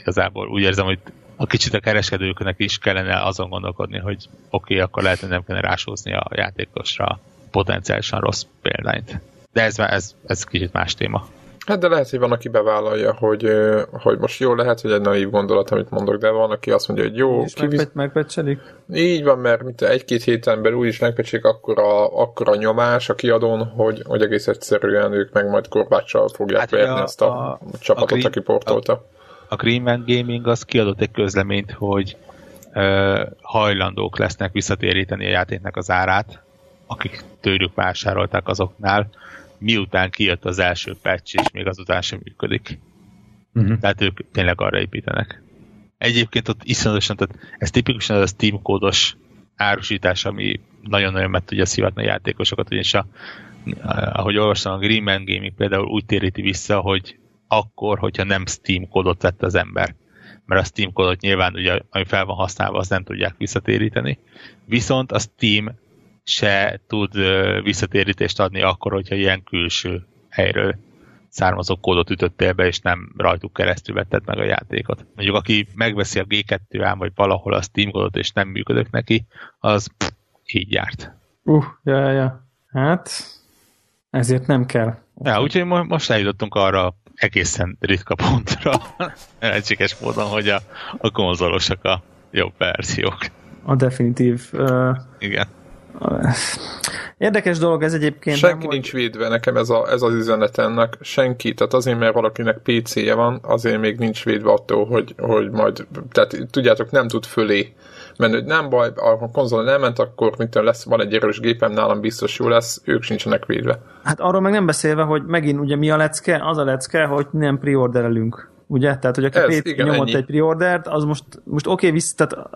B: igazából úgy érzem, hogy a kicsit a kereskedőknek is kellene azon gondolkodni, hogy oké, okay, akkor lehet, hogy nem kellene rásózni a játékosra potenciálisan rossz példányt. De ez, ez, ez kicsit más téma.
A: Hát de lehet, hogy van, aki bevállalja, hogy, hogy most jó lehet, hogy egy naív gondolat, amit mondok, de van, aki azt mondja, hogy jó.
C: És kivisz... megpecselik?
A: Így van, mert mint egy-két héten belül úgyis megpecselik akkora, akkora nyomás a kiadón, hogy, hogy egész egyszerűen ők meg majd korbáccsal fogják hát verni a, ezt a, a csapatot, a green, aki portolta. A,
B: a Greenman Gaming az kiadott egy közleményt, hogy uh, hajlandók lesznek visszatéríteni a játéknak az árát, akik tőlük vásárolták azoknál, miután kijött az első patch, és még azután sem működik. Uh-huh. Tehát ők tényleg arra építenek. Egyébként ott iszonyatosan, tehát ez tipikusan az a Steam kódos árusítás, ami nagyon-nagyon meg tudja szivatni a játékosokat, ugyanis a, ahogy olvastam, a Greenman Gaming például úgy téríti vissza, hogy akkor, hogyha nem Steam kódot vett az ember. Mert a Steam kódot nyilván, ugye, ami fel van használva, azt nem tudják visszatéríteni. Viszont a Steam se tud visszatérítést adni akkor, hogyha ilyen külső helyről származó kódot ütöttél be, és nem rajtuk keresztül vetted meg a játékot. Mondjuk aki megveszi a G2-án, vagy valahol a Steam kódot, és nem működik neki, az pff, így járt.
C: Uh, ja, ja. Hát, ezért nem kell.
B: Ja, úgyhogy most eljutottunk arra egészen ritka pontra, lehetséges módon, hogy a, a konzolosok a jobb verziók.
C: A definitív. Uh,
B: Igen.
C: Érdekes dolog ez egyébként.
A: Senki nem, nincs védve nekem ez, a, ez az üzenet ennek. Senki. Tehát azért, mert valakinek PC-je van, azért még nincs védve attól, hogy, hogy majd, tehát tudjátok, nem tud fölé menni. Nem baj, a konzol nem ment, akkor mint lesz, van egy erős gépem, nálam biztos jó lesz, ők sincsenek védve.
C: Hát arról meg nem beszélve, hogy megint ugye mi a lecke? Az a lecke, hogy nem preorderelünk ugye? Tehát, hogy aki ez, PC igen, nyomott ennyi. egy preordert, az most, most oké, okay, visz, tehát,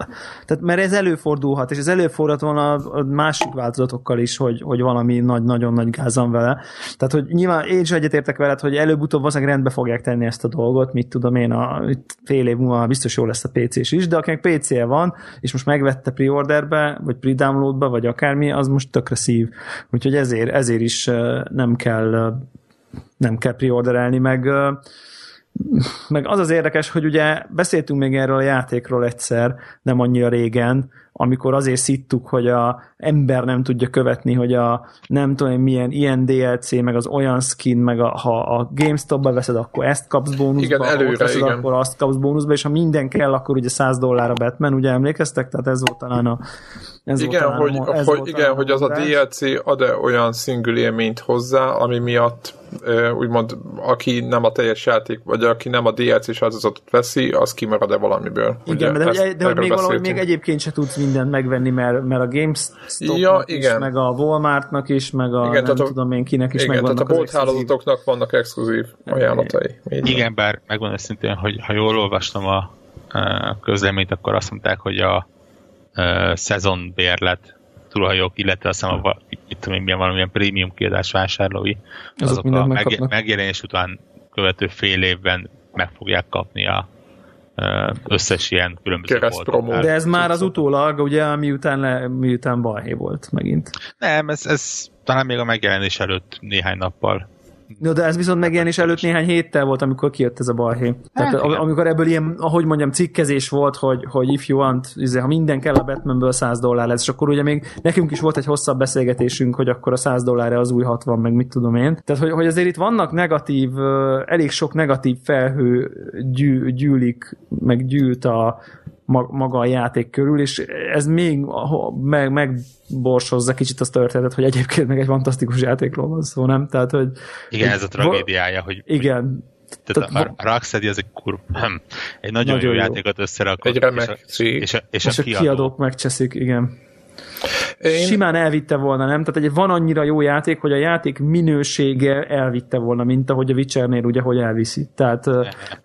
C: tehát, mert ez előfordulhat, és ez előfordulhat volna a, a másik változatokkal is, hogy, hogy valami nagy, nagyon nagy gázan vele. Tehát, hogy nyilván én is egyetértek veled, hogy előbb-utóbb valószínűleg rendbe fogják tenni ezt a dolgot, mit tudom én, a, fél év múlva biztos jó lesz a PC-s is, de akinek PC-je van, és most megvette preorderbe, vagy pre-downloadba, vagy akármi, az most tökre szív. Úgyhogy ezért, ezért is nem kell nem kell preorderelni, meg meg az az érdekes, hogy ugye beszéltünk még erről a játékról egyszer, nem annyira régen, amikor azért szittuk, hogy a ember nem tudja követni, hogy a nem tudom milyen ilyen DLC, meg az olyan skin, meg a, ha a GameStop-ba veszed, akkor ezt kapsz bónuszba,
A: igen, előre,
C: veszed, igen. akkor azt kapsz bónuszba, és ha minden kell, akkor ugye 100 dollár a Batman, ugye emlékeztek? Tehát ez volt talán a
A: ez igen, volt hogy, a, ez hogy, volt igen, hogy az a DLC ad -e olyan single élményt hozzá, ami miatt úgymond aki nem a teljes játék, vagy aki nem a DLC sorozatot veszi, az kimarad-e valamiből.
C: Igen, ugye, de, ezt, de hogy még valahogy még egyébként se tudsz mindent megvenni, mert, mert a GameStop ja, igen. is, meg a Walmartnak is, meg a igen, nem a, tudom én kinek is
A: igen, tehát a bolthálózatoknak vannak exkluzív ajánlatai.
B: Igen, igen bár megmondom szintén, hogy ha jól olvastam a, a közleményt, akkor azt mondták, hogy a, a szezonbérlet túlhajók, illetve azt hiszem, a, itt tudom én, valamilyen prémium kiadás vásárlói, azok, azok a meg, megjelenés után követő fél évben meg fogják kapni a összes ilyen különböző
C: volt. De ez már az utólag, ugye, miután, le, miután balhé volt megint.
B: Nem, ez, ez talán még a megjelenés előtt néhány nappal
C: No, de ez viszont megjelenés előtt néhány héttel volt, amikor kijött ez a balhé. Tehát
B: Hát,
C: amikor ebből ilyen, ahogy mondjam, cikkezés volt, hogy, hogy if you want, izé, ha minden kell a Batmanből 100 dollár lesz, és akkor ugye még nekünk is volt egy hosszabb beszélgetésünk, hogy akkor a 100 dollárra az új 60, meg mit tudom én. Tehát, hogy, hogy azért itt vannak negatív, elég sok negatív felhő gyű, gyűlik, meg gyűlt a, maga a játék körül, és ez még meg, megborsozza kicsit azt a történetet, hogy egyébként meg egy fantasztikus játékról van szó, nem? Tehát, hogy
B: Igen, ez a tragédiája, hogy
C: igen,
B: tehát
C: Tehát
B: a, a Rocksteady az egy kur... Hm, egy nagyon,
C: Nagyon
B: jó,
C: jó.
B: játékot összerakott.
A: Egy remek
B: és a, és a, és
C: és
B: a,
C: a kiadók megcseszik, igen.
A: Én,
C: Simán elvitte volna, nem? Tehát egy van annyira jó játék, hogy a játék minősége elvitte volna, mint ahogy a Witchernél ugye, hogy elviszi. Tehát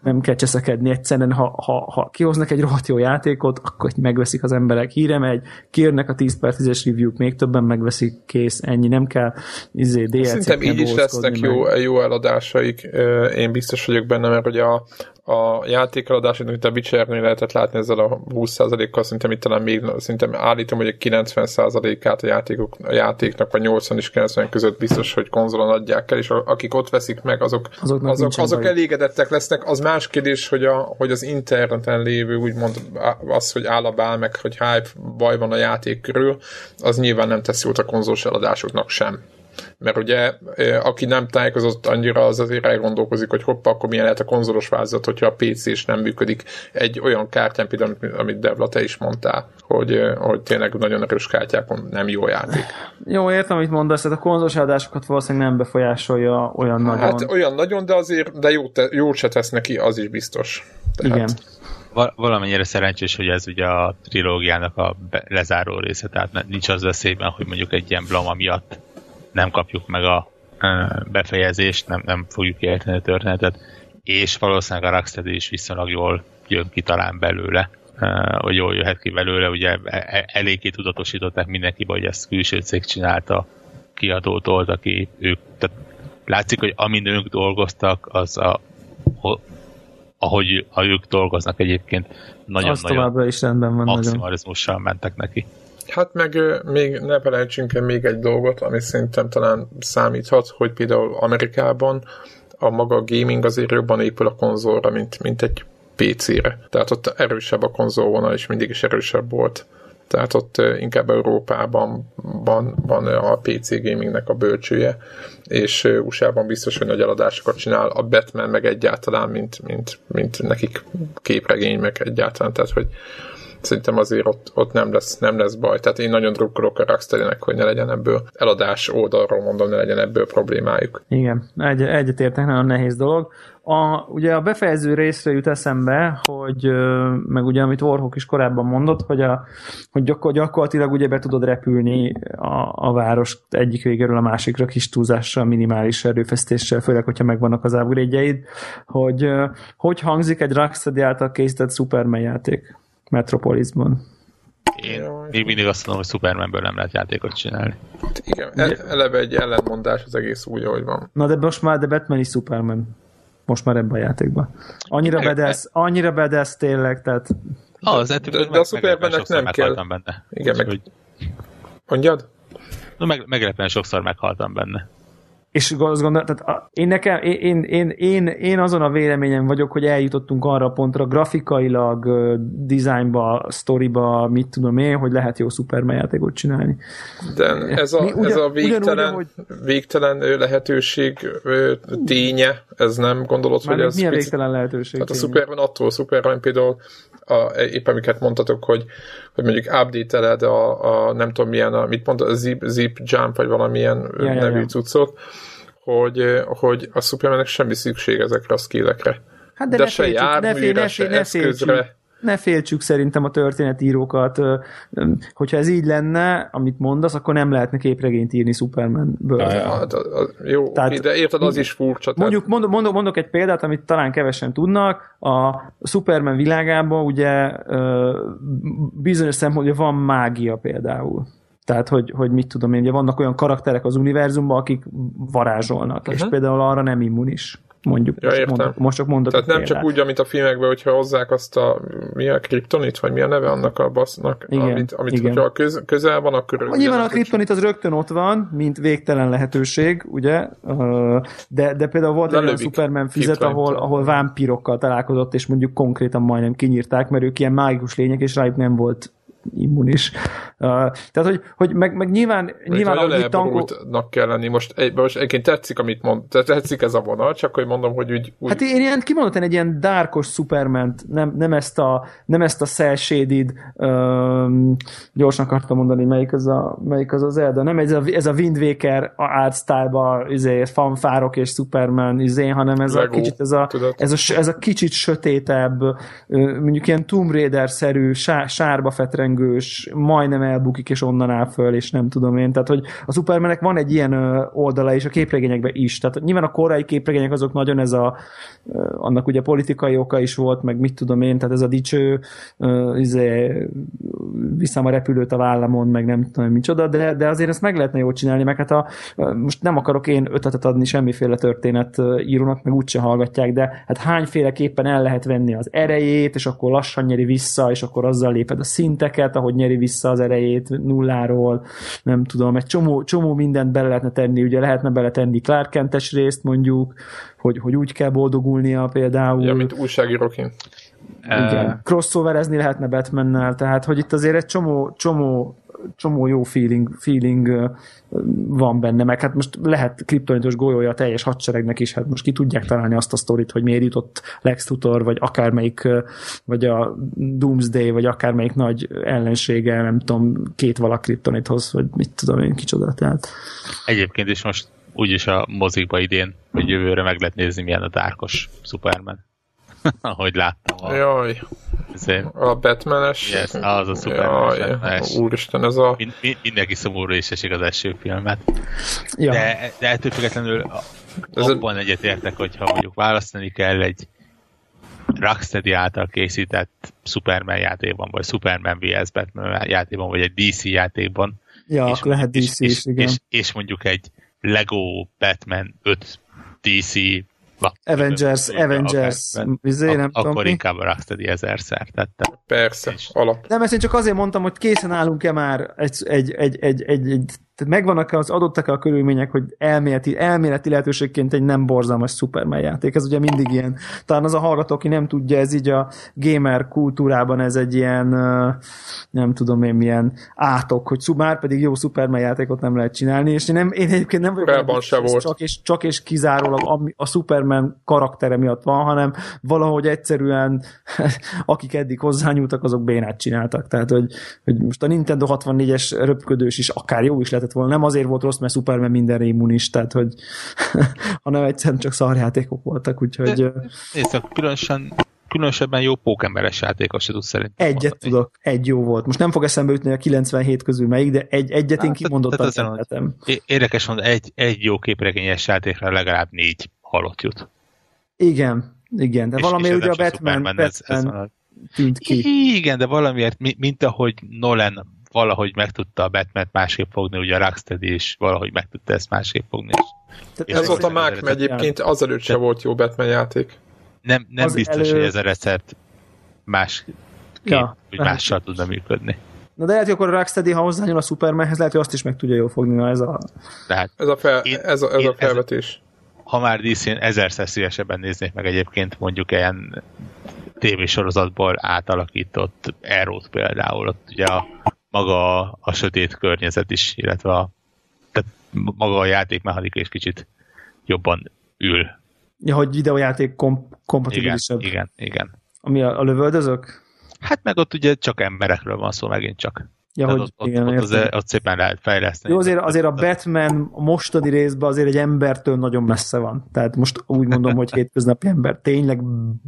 C: nem kell cseszekedni egyszerűen, ha, ha, ha kihoznak egy rohadt jó játékot, akkor megveszik az emberek. Híre megy, kérnek a 10 per 10-es review-k, még többen megveszik, kész, ennyi, nem kell izé, DLC
A: Szerintem így is lesznek jó, jó eladásaik. Én biztos vagyok benne, mert ugye a, a játékeladások, amit a Witchernél lehetett látni ezzel a 20%-kal, szerintem itt talán még, szerintem állítom, hogy a 90%-át a, játékok, a játéknak, vagy 80 és 90 között biztos, hogy konzolon adják el, és a, akik ott veszik meg, azok,
C: Azoknak
A: azok, azok
C: baj.
A: elégedettek lesznek. Az más kérdés, hogy, a, hogy az interneten lévő, úgymond az, hogy állabál meg, hogy hype baj van a játék körül, az nyilván nem tesz jót a konzolos eladásoknak sem. Mert ugye, aki nem tájékozott annyira, az azért elgondolkozik, hogy hoppa, akkor milyen lehet a konzolos változat, hogyha a PC is nem működik egy olyan kártyán, például, amit- amit Devla te is mondtál, hogy, hogy tényleg nagyon erős kártyákon nem jó játék.
C: Jó, értem, amit mondasz, tehát a konzolos adásokat valószínűleg nem befolyásolja olyan nagyon.
A: Hát olyan nagyon, de azért, de jó, te, jó se tesz neki, az is biztos. Tehát,
C: Igen.
B: Val- valamennyire szerencsés, hogy ez ugye a trilógiának a be- lezáró része, tehát nincs az veszélyben, hogy mondjuk egy ilyen blama miatt nem kapjuk meg a befejezést, nem, nem fogjuk érteni a történetet, és valószínűleg a Rocksteady is viszonylag jól jön ki talán belőle, hogy jól jöhet ki belőle, ugye e- e- eléggé tudatosították mindenkibe, hogy ezt külső cég csinálta, kiadót old, aki ők, tehát látszik, hogy amin ők dolgoztak, az a, ho- ahogy ha ők dolgoznak egyébként, nagyon-nagyon
C: továbbra is rendben van nagyon.
B: maximalizmussal mentek neki.
A: Hát meg még ne felejtsünk el még egy dolgot, ami szerintem talán számíthat, hogy például Amerikában a maga gaming azért jobban épül a konzolra, mint, mint egy PC-re. Tehát ott erősebb a konzolvonal, és mindig is erősebb volt. Tehát ott inkább Európában van, van a PC gamingnek a bölcsője, és USA-ban biztos, hogy nagy eladásokat csinál a Batman meg egyáltalán, mint, mint, mint nekik képregény meg egyáltalán, tehát hogy szerintem azért ott, ott nem, lesz, nem lesz baj. Tehát én nagyon drukkolok a Rocksteady-nek, hogy ne legyen ebből eladás oldalról mondom, ne legyen ebből problémájuk.
C: Igen, egy, egyetértek, nagyon nehéz dolog. A, ugye a befejező részre jut eszembe, hogy meg ugye amit Warhawk is korábban mondott, hogy, a, hogy gyakor, gyakorlatilag ugye be tudod repülni a, a város egyik végéről a másikra kis túlzással, minimális erőfeszítéssel, főleg, hogyha megvannak az upgrade hogy hogy hangzik egy Rocksteady által készített Superman játék Metropolisban.
B: Én
A: Jaj.
B: még mindig azt mondom, hogy Supermanből nem lehet játékot csinálni.
A: Hát igen, e- eleve egy ellentmondás az egész úgy, ahogy van.
C: Na de most már, de Batman is Superman. Most már ebben a játékban. Annyira bedesz, annyira bedesz tényleg, tehát
B: Ah, az
A: de-
B: meg-
A: de a Supermannek nem kell.
B: meghaltam benne.
A: Igen, meg-
B: Úgyhogy-
A: Mondjad?
B: No, meg, meglepően sokszor meghaltam benne.
C: És azt gondolom, tehát a- én nekem, én, én, én, én, azon a véleményen vagyok, hogy eljutottunk arra a pontra grafikailag, dizájnba, sztoriba, mit tudom én, hogy lehet jó Superman játékot csinálni.
A: De ez a,
C: Mi ugyan-
A: ez a
C: ugyanúgy,
A: végtelen,
C: ahogy-
A: végtelen lehetőség ténye, ez nem gondolod,
C: Már
A: hogy ez
C: milyen
A: picit-
C: végtelen lehetőség.
A: Tehát a. Superman attól Superman például a, épp amiket mondtatok, hogy, hogy mondjuk update-eled a, a, nem tudom milyen, a, mit mondta, a zip, zip jump, vagy valamilyen
C: Ja,
A: nevű
C: ja.
A: cuccot, hogy, hogy a Supermannek semmi szükség ezekre a skillekre.
C: Hát
A: De,
C: de, ne
A: se
C: ne, fél,
A: járműre,
C: ne,
A: se
C: fél, ne, féltsük,
A: eszközre.
C: Ne féltsük szerintem a történetírókat. Hogyha ez így lenne, amit mondasz, akkor nem lehetne képregényt írni Supermanből.
D: Ja, ja.
A: Hát, jó,
C: Tehát-
A: Tehát, de érted, az is furcsa.
C: Mondjuk, mondok, mondok, mondok egy példát, amit talán kevesen tudnak. A Superman világában ugye bizonyos szempontból van mágia például. Tehát, hogy, hogy mit tudom én, ugye vannak olyan karakterek az univerzumban, akik varázsolnak, uh-huh. és például arra nem immunis. Mondjuk.
A: Ja,
C: most,
A: értem.
C: mondok, most csak mondok
A: Tehát nem csak úgy, amit a filmekben, hogyha hozzák azt a, mi a kriptonit, vagy mi a neve annak a basznak,
C: Igen,
A: amit, amit
C: igen.
A: hogyha köz, közel van, akkor...
C: Ha Nyilván a kriptonit az rögtön ott van, mint végtelen lehetőség, ugye? De, de például volt egy olyan Superman fizet, ahol, ahol vámpirokkal találkozott, és mondjuk konkrétan majdnem kinyírták, mert ők ilyen mágikus lények, és rájuk nem volt immunis. Uh, tehát, hogy, hogy meg, meg nyilván, nyilván
A: Nyilván,
C: ahogy itt angol...
A: kell lenni. Most, egy, most egyébként tetszik, amit mond, tetszik ez a vonal, csak hogy mondom, hogy úgy, úgy
C: Hát én ilyen kimondottan egy ilyen dárkos superman nem, nem, ezt a, nem ezt a cell shaded, um, gyorsan akartam mondani, melyik az a, melyik az, az Zelda, nem ez a, ez a Wind Waker art style izé, fanfárok és Superman izé, hanem ez
A: Lego,
C: a kicsit ez a,
A: tudod.
C: ez, a, ez a kicsit sötétebb, mondjuk ilyen Tomb Raider-szerű, sá, sárba fetrengős, majdnem elbukik és onnan áll föl, és nem tudom én. Tehát, hogy a Supermanek van egy ilyen oldala, és a képregényekben is. Tehát nyilván a korai képregények azok nagyon ez a, annak ugye politikai oka is volt, meg mit tudom én, tehát ez a dicső, izé, viszem a repülőt a vállamon, meg nem tudom micsoda, de, de azért ezt meg lehetne jól csinálni, meg hát a, most nem akarok én ötletet adni semmiféle történet írónak, meg úgyse hallgatják, de hát hányféleképpen el lehet venni az erejét, és akkor lassan nyeri vissza, és akkor azzal léped a szinteket, ahogy nyeri vissza az erejét nulláról, nem tudom, egy csomó, csomó mindent bele lehetne tenni, ugye lehetne beletenni Clark Kentes részt mondjuk, hogy, hogy úgy kell boldogulnia például.
A: ja, mint újságíróként.
C: Igen. Crossoverezni lehetne Batmannel, tehát hogy itt azért egy csomó, csomó csomó jó feeling, feeling van benne, meg hát most lehet kriptonitos golyója a teljes hadseregnek is, hát most ki tudják találni azt a sztorit, hogy miért jutott Lex Luthor, vagy akármelyik, vagy a Doomsday, vagy akármelyik nagy ellensége, nem tudom, két valak kriptonithoz, vagy mit tudom én, kicsoda, tehát
B: Egyébként is most úgyis a mozikba idén, vagy jövőre meg lehet nézni, milyen a dárkos Superman. Ahogy láttam. A,
A: Jaj, a Batman-es.
B: Yes, az a Superman-es
A: Jaj, úristen, ez a...
B: min, min, mindenki szomorú is esik az első filmet.
C: ja.
B: De, de ettől függetlenül a-
A: Ez a-
B: abban egyetértek, hogyha mondjuk választani kell egy Rocksteady által készített Superman játékban, vagy Superman vs. Batman játékban, vagy egy DC játékban,
C: ja,
B: és,
C: lehet
B: és,
C: DC is,
B: és,
C: igen.
B: és, és mondjuk egy Lego Batman 5 DC va-
C: Avengers,
B: akár-
C: Avengers, izé, nem
B: ak-
C: tudom
B: akkor
C: mi.
B: inkább Rocksteady ezerszer tette.
A: Persze, alap.
C: Nem, ezt én csak azért mondtam, hogy készen állunk-e már egy, egy, egy, egy, egy, egy tehát megvannak az adottak a körülmények, hogy elméleti, elméleti lehetőségként egy nem borzalmas Superman játék. Ez ugye mindig ilyen. Talán az a hallgató, aki nem tudja, ez így a gamer kultúrában ez egy ilyen, nem tudom én milyen átok, hogy már pedig jó Superman játékot nem lehet csinálni, és én, nem, én egyébként nem vagyok benne,
A: se volt.
C: Csak és, csak és kizárólag a, a Superman karaktere miatt van, hanem valahogy egyszerűen akik eddig hozzányúltak, azok bénát csináltak. Tehát, hogy, hogy most a Nintendo 64-es röpködős is akár jó is lehetett volna. Nem azért volt rossz, mert Superman mindenre immunis, tehát, hogy hanem egyszerűen csak szarjátékok voltak, úgyhogy ö,
B: Nézd, különösen, különösebben jó pókemberes játékos se tud szerintem
C: egyet
B: mondani.
C: tudok, egy jó volt. Most nem fog eszembe jutni a 97 közül melyik, de egy, egyet én
B: Hát,
C: kimondottan
B: tehát ezen-
C: szeretem.
B: Érdekes mondani, egy, egy jó képregényes játékra legalább négy halott jut.
C: Igen, igen, de
B: És-
C: valami
B: és ez
C: ugye a Batman,
B: Superman, ez- ez
C: Batman
B: van a-
C: tűnt ki.
B: Igen, de valamiért, mi- mint ahogy Nolan valahogy meg tudta a batman másképp fogni, ugye a Rocksteady is valahogy meg tudta ezt másképp fogni. És
A: Ez volt a
B: az
A: Mák,
B: eredet-
A: egyébként azelőtt se volt jó Batman játék.
B: nem, nem
C: Az
B: biztos,
C: elő-
B: hogy ez a recept más
C: Ja,
B: ja, hogy mással tudna működni.
C: Na de lehet, hogy akkor a Rocksteady, ha hozzányúl a Supermanhez, lehet, hogy azt is meg tudja jól fogni, na ez a...
B: Tehát
A: Ez a, fel,
B: Én-
A: ez a, ez
B: én-
A: a felvetés.
B: ha már DC-n ezerszer szívesebben néznék meg egyébként mondjuk ilyen tévésorozatból átalakított Arrow-t például, ott ugye a, maga a, a sötét környezet is, illetve a, tehát maga a játékmechanika is kicsit jobban ül.
C: Ja, hogy videójáték kom-
B: Igen,
C: kompatibilisebb.
B: igen, igen.
C: Ami a, a lövöldözök?
B: Hát meg ott ugye csak emberekről van szó megint csak.
C: Ja,
B: Tehát
C: hogy
B: ott,
C: igen,
B: ott, az,
C: értem.
B: ott szépen lehet fejleszteni.
C: Jó, azért, azért a Batman a mostani részben azért egy embertől nagyon messze van. Tehát most úgy mondom, hogy hétköznapi ember tényleg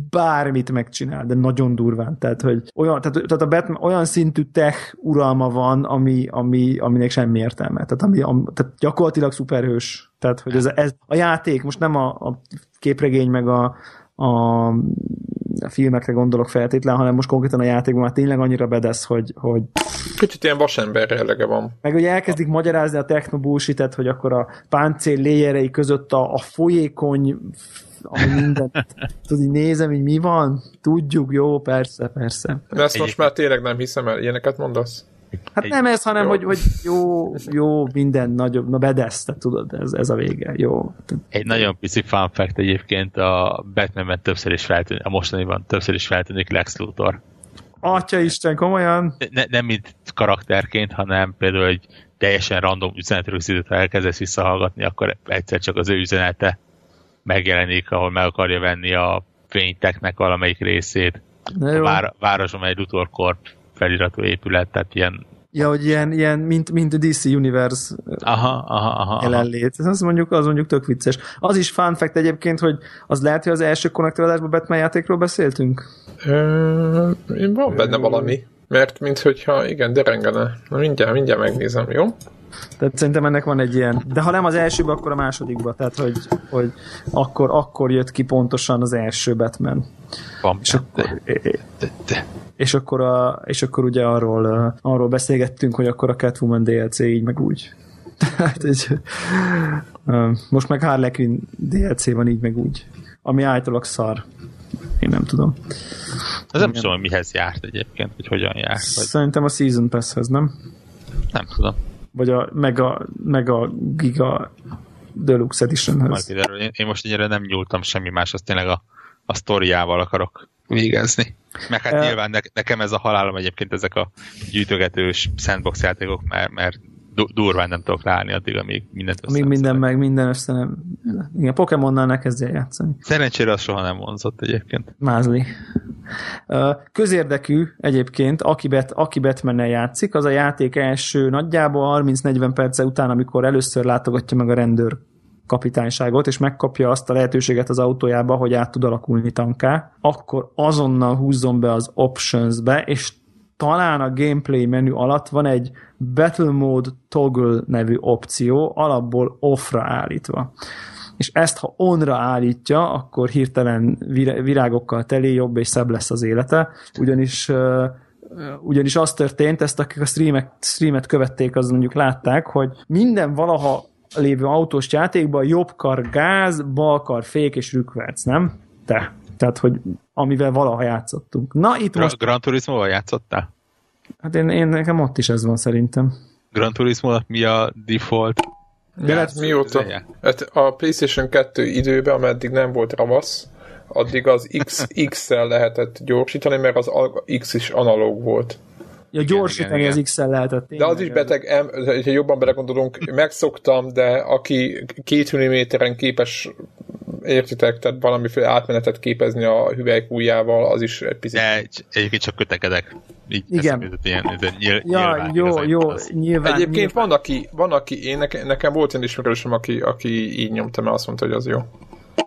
C: bármit megcsinál, de nagyon durván. Tehát, hogy olyan, tehát, tehát a Batman olyan szintű tech uralma van, ami, ami, aminek semmi értelme. Tehát, ami, am, tehát gyakorlatilag szuperhős. Tehát, hogy ez, ez a játék, most nem a, a képregény, meg a, a a filmekre gondolok feltétlen, hanem most konkrétan a játékban már tényleg annyira bedesz, hogy, hogy
A: Kicsit ilyen vasember jellege van.
C: meg ugye elkezdik magyarázni a technobúsitet, hogy akkor a páncél léjerei között a, a folyékony ami mindent, tudod, így nézem, hogy mi van, tudjuk, jó, persze, persze.
A: De ezt most már tényleg nem hiszem el, ilyeneket mondasz?
C: Hát
B: Egy-
C: nem ez, hanem,
A: jó.
C: hogy, hogy jó, jó, minden nagyobb, na bedesz, te tudod, ez, ez a vége, jó.
B: Egy nagyon pici fun fact egyébként a Batmanben többször is feltűnik, a mostaniban többször is feltűnik Lex Luthor.
C: Atya Isten, komolyan?
B: Ne, nem mint karakterként, hanem például egy teljesen random üzenetrögzítőt, ha elkezdesz visszahallgatni, akkor egyszer csak az ő üzenete megjelenik, ahol meg akarja venni a fényteknek valamelyik részét.
C: Na
B: A
C: jó.
B: vár, városom egy Luthor Corp feliratú épület, tehát ilyen
C: Ja, hogy ilyen, ilyen mint, mint a DC Universe
B: aha, aha, aha, aha.
C: jelenlét. Az mondjuk, az mondjuk tök vicces. Az is fun fact egyébként, hogy az lehet, hogy az első konnektoradásban Batman játékról beszéltünk?
A: Ö, van benne valami. Mert minthogyha, igen, derengene. Na mindjárt, mindjárt megnézem, jó?
C: Tehát szerintem ennek van egy ilyen. De ha nem az elsőben, akkor a másodikban. Tehát, hogy, hogy akkor, akkor jött ki pontosan az első Batman.
B: Van
C: És akkor, és akkor, a, és akkor ugye arról, arról beszélgettünk, hogy akkor a Catwoman DLC így meg úgy. Tehát, uh, most meg Harley Quinn DLC van így meg úgy. Ami általában szar. Én nem tudom.
B: Ez nem tudom, mihez járt egyébként, hogy hogyan járt, vagy
C: Szerintem a Season Passhez, nem?
B: nem tudom.
C: Vagy a Mega, Mega Giga Deluxe Editionhez.
B: kiderül. Én, én most ennyire nem nyúltam semmi más, azt tényleg a, a sztoriával akarok végezni. Meg hát
C: Eh.
B: nyilván ne, nekem ez a halálom egyébként ezek a gyűjtögetős sandbox játékok, mert, mert du- durván nem tudok ráállni addig, amíg mindent
C: Még minden
B: összeszedek.
C: meg, minden össze nem. Igen, Pokémonnal ne kezdjél játszani.
B: Szerencsére az soha nem vonzott egyébként.
C: Mázli. Közérdekű egyébként, aki, bet, aki batman játszik, az a játék első nagyjából 30-40 perce után, amikor először látogatja meg a rendőr kapitányságot, és megkapja azt a lehetőséget az autójába, hogy át tud alakulni tanká, akkor azonnal húzzon be az options-be, és talán a gameplay menü alatt van egy Battle Mode Toggle nevű opció, alapból off-ra állítva és ezt ha onra állítja, akkor hirtelen vir- virágokkal teli, jobb és szebb lesz az élete, ugyanis ugyanis az történt, ezt akik a streamek, streamet követték, az mondjuk látták, hogy minden valaha lévő autós játékban jobb kar gáz, bal kar fék és rükverc, nem? Te. Tehát, hogy amivel valaha játszottunk. Na, itt
B: Gra-
C: most,
B: Gran Turismo-val játszottál?
C: hát én, én nekem ott is ez van szerintem.
B: Gran turismo mi a default?
A: De hát mióta? Hát a PlayStation 2 időben, ameddig nem volt ravasz, addig az X, X-szel lehetett gyorsítani, mert az X is analóg volt.
C: Ja, gyorsítani
B: igen,
C: az
B: igen.
C: X-el lehetett.
A: De az is beteg, em, ha jobban belegondolunk, megszoktam, de aki két milliméteren képes értitek, tehát valamiféle átmenetet képezni a hüvelykújjával, az is egy picit.
B: De egy- egyébként csak kötekedek. Így
C: Igen.
B: jutott ilyen, egy nyil,
C: Ja,
B: nyilván
C: jó,
B: igazán
C: jó,
B: az.
C: nyilván.
A: Egyébként
C: nyilván.
A: van, aki, van, aki én, nekem, nekem volt egy ismerősöm, aki, aki így nyomta, mert azt mondta, hogy az jó.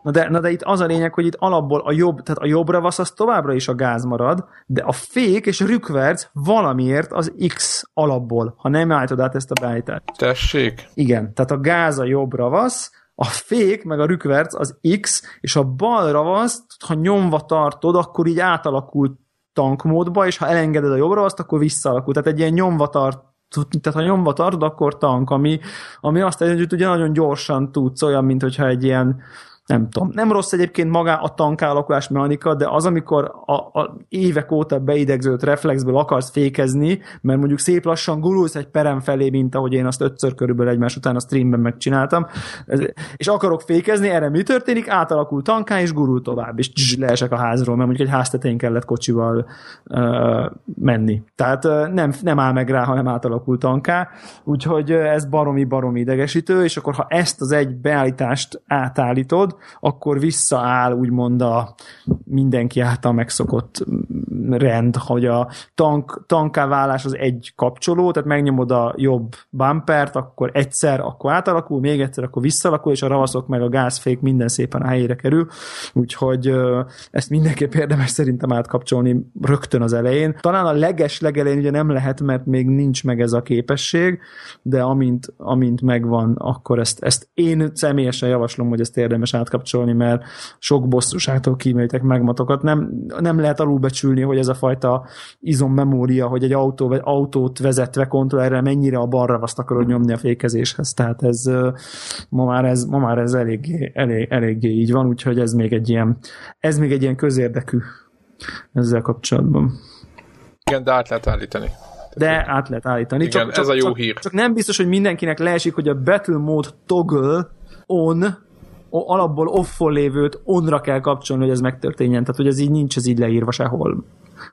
C: Na de, na de itt az a lényeg, hogy itt alapból a jobb, tehát a jobb ravasz az továbbra is a gáz marad, de a fék és a rükverc valamiért az X alapból, ha nem állítod át ezt a beállítást.
A: Tessék.
C: Igen, tehát a gáz a jobb ravasz, a fék meg a rükverc az X, és a bal ravaszt, ha nyomva tartod, akkor így átalakul tankmódba, és ha elengeded a jobb ravaszt, akkor visszaalakul. Tehát egy ilyen nyomva tart tehát ha nyomva tartod, akkor tank, ami, ami azt jelenti, hogy ugye nagyon gyorsan tudsz, olyan, mint hogyha egy ilyen nem tudom, nem rossz egyébként maga a tankálalakulás mechanika, de az, amikor a, a évek óta beidegződött reflexből akarsz fékezni, mert mondjuk szép lassan gurulsz egy perem felé, mint ahogy én azt ötször körülbelül egymás után a streamben megcsináltam, és akarok fékezni, erre mi történik? Átalakul tanká, és gurul tovább, és leesek a házról, mert mondjuk egy háztetén kellett kocsival uh, menni. Tehát uh, nem, nem áll meg rá, hanem átalakul tanká, úgyhogy uh, ez baromi-baromi idegesítő, és akkor ha ezt az egy beállítást átállítod, akkor visszaáll úgymond a mindenki által megszokott rend, hogy a tank, tanká válás az egy kapcsoló, tehát megnyomod a jobb bumpert, akkor egyszer, akkor átalakul, még egyszer, akkor visszalakul, és a ravaszok meg a gázfék minden szépen a helyére kerül, úgyhogy ezt mindenképp érdemes szerintem átkapcsolni rögtön az elején. Talán a leges legelején ugye nem lehet, mert még nincs meg ez a képesség, de amint, amint megvan, akkor ezt, ezt én személyesen javaslom, hogy ezt érdemes átkapcsolni, mert sok bosszúságtól kímélitek megmatokat. Nem, nem lehet alulbecsülni, hogy ez a fajta izommemória, hogy egy autó, vagy autót vezetve kontrollerre mennyire a balra azt akarod nyomni a fékezéshez. Tehát ez ma már ez, ma már ez eléggé, elég, eléggé így van, úgyhogy ez még egy ilyen, ez még egy ilyen közérdekű ezzel kapcsolatban.
A: Igen, de át lehet állítani.
C: De át lehet állítani.
A: Igen,
C: csak,
A: ez
C: csak,
A: a jó
C: csak,
A: hír.
C: Csak nem biztos, hogy mindenkinek leesik, hogy a Battle Mode toggle on alapból off lévőt onra kell kapcsolni, hogy ez megtörténjen. Tehát, hogy ez így nincs ez így leírva sehol.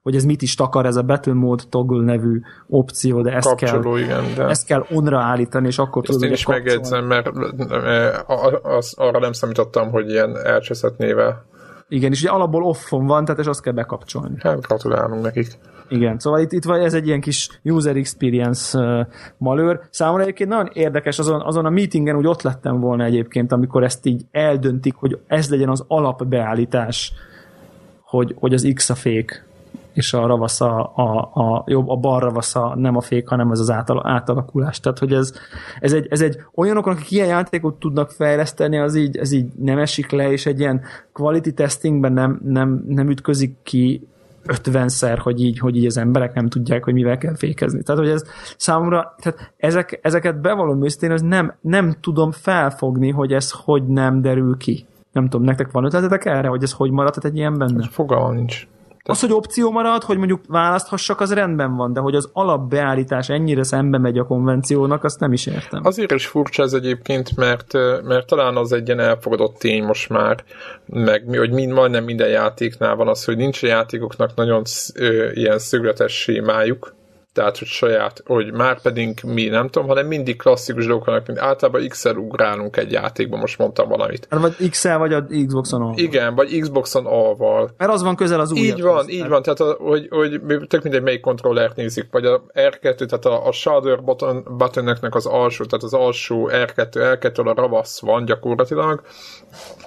C: Hogy ez mit is takar, ez a Battle Mode toggle nevű opció, de ezt
A: Kapcsoló,
C: kell,
A: igen, de
C: ezt kell onra állítani, és akkor
A: ezt
C: tudod,
A: én is megjegyzem, mert eh, az, arra nem számítottam, hogy ilyen elcseszett nével.
C: Igen, és ugye alapból offon van, tehát és azt kell bekapcsolni.
A: Hát gratulálunk nekik.
C: Igen, szóval itt, itt van ez egy ilyen kis user experience uh, malőr. Számomra egyébként nagyon érdekes, azon, azon a meetingen úgy ott lettem volna egyébként, amikor ezt így eldöntik, hogy ez legyen az alapbeállítás, hogy, hogy az X a fék, és a ravasz a, a, a, jobb, a bal ravasz a, nem a fék, hanem ez az átal, átalakulás. Tehát, hogy ez, ez, egy, ez egy olyanok, akik ilyen játékot tudnak fejleszteni, az így, ez így nem esik le, és egy ilyen quality testingben nem, nem, nem ütközik ki 50-szer, hogy így, hogy így az emberek nem tudják, hogy mivel kell fékezni. Tehát, hogy ez számomra, tehát ezek, ezeket bevallom őszintén, hogy nem, nem tudom felfogni, hogy ez hogy nem derül ki. Nem tudom, nektek van ötletetek erre, hogy ez hogy maradhat egy ilyen benne?
A: Fogalmam nincs.
C: Az, hogy opció marad, hogy mondjuk választhassak, az rendben van, de hogy az alapbeállítás ennyire szembe megy a konvenciónak, azt nem is értem.
A: Azért is furcsa ez egyébként, mert, mert talán az egy ilyen elfogadott tény most már, meg hogy mind, majdnem minden játéknál van az, hogy nincs a játékoknak nagyon ö, ilyen szögletes sémájuk, tehát, hogy saját, hogy már pedig mi, nem tudom, hanem mindig klasszikus dolgok vannak, mint általában X-el ugrálunk egy játékban, most mondtam valamit.
C: Hát vagy X-el, vagy a Xboxon on.
A: Igen, vagy Xboxon A-val.
C: Mert az van közel az új.
A: Így van, így van, tehát a, hogy, hogy tök mindegy melyik kontrollert nézik, vagy a R2, tehát a, a shoulder button, buttonöknek az alsó, tehát az alsó R2, R2 a ravasz van gyakorlatilag,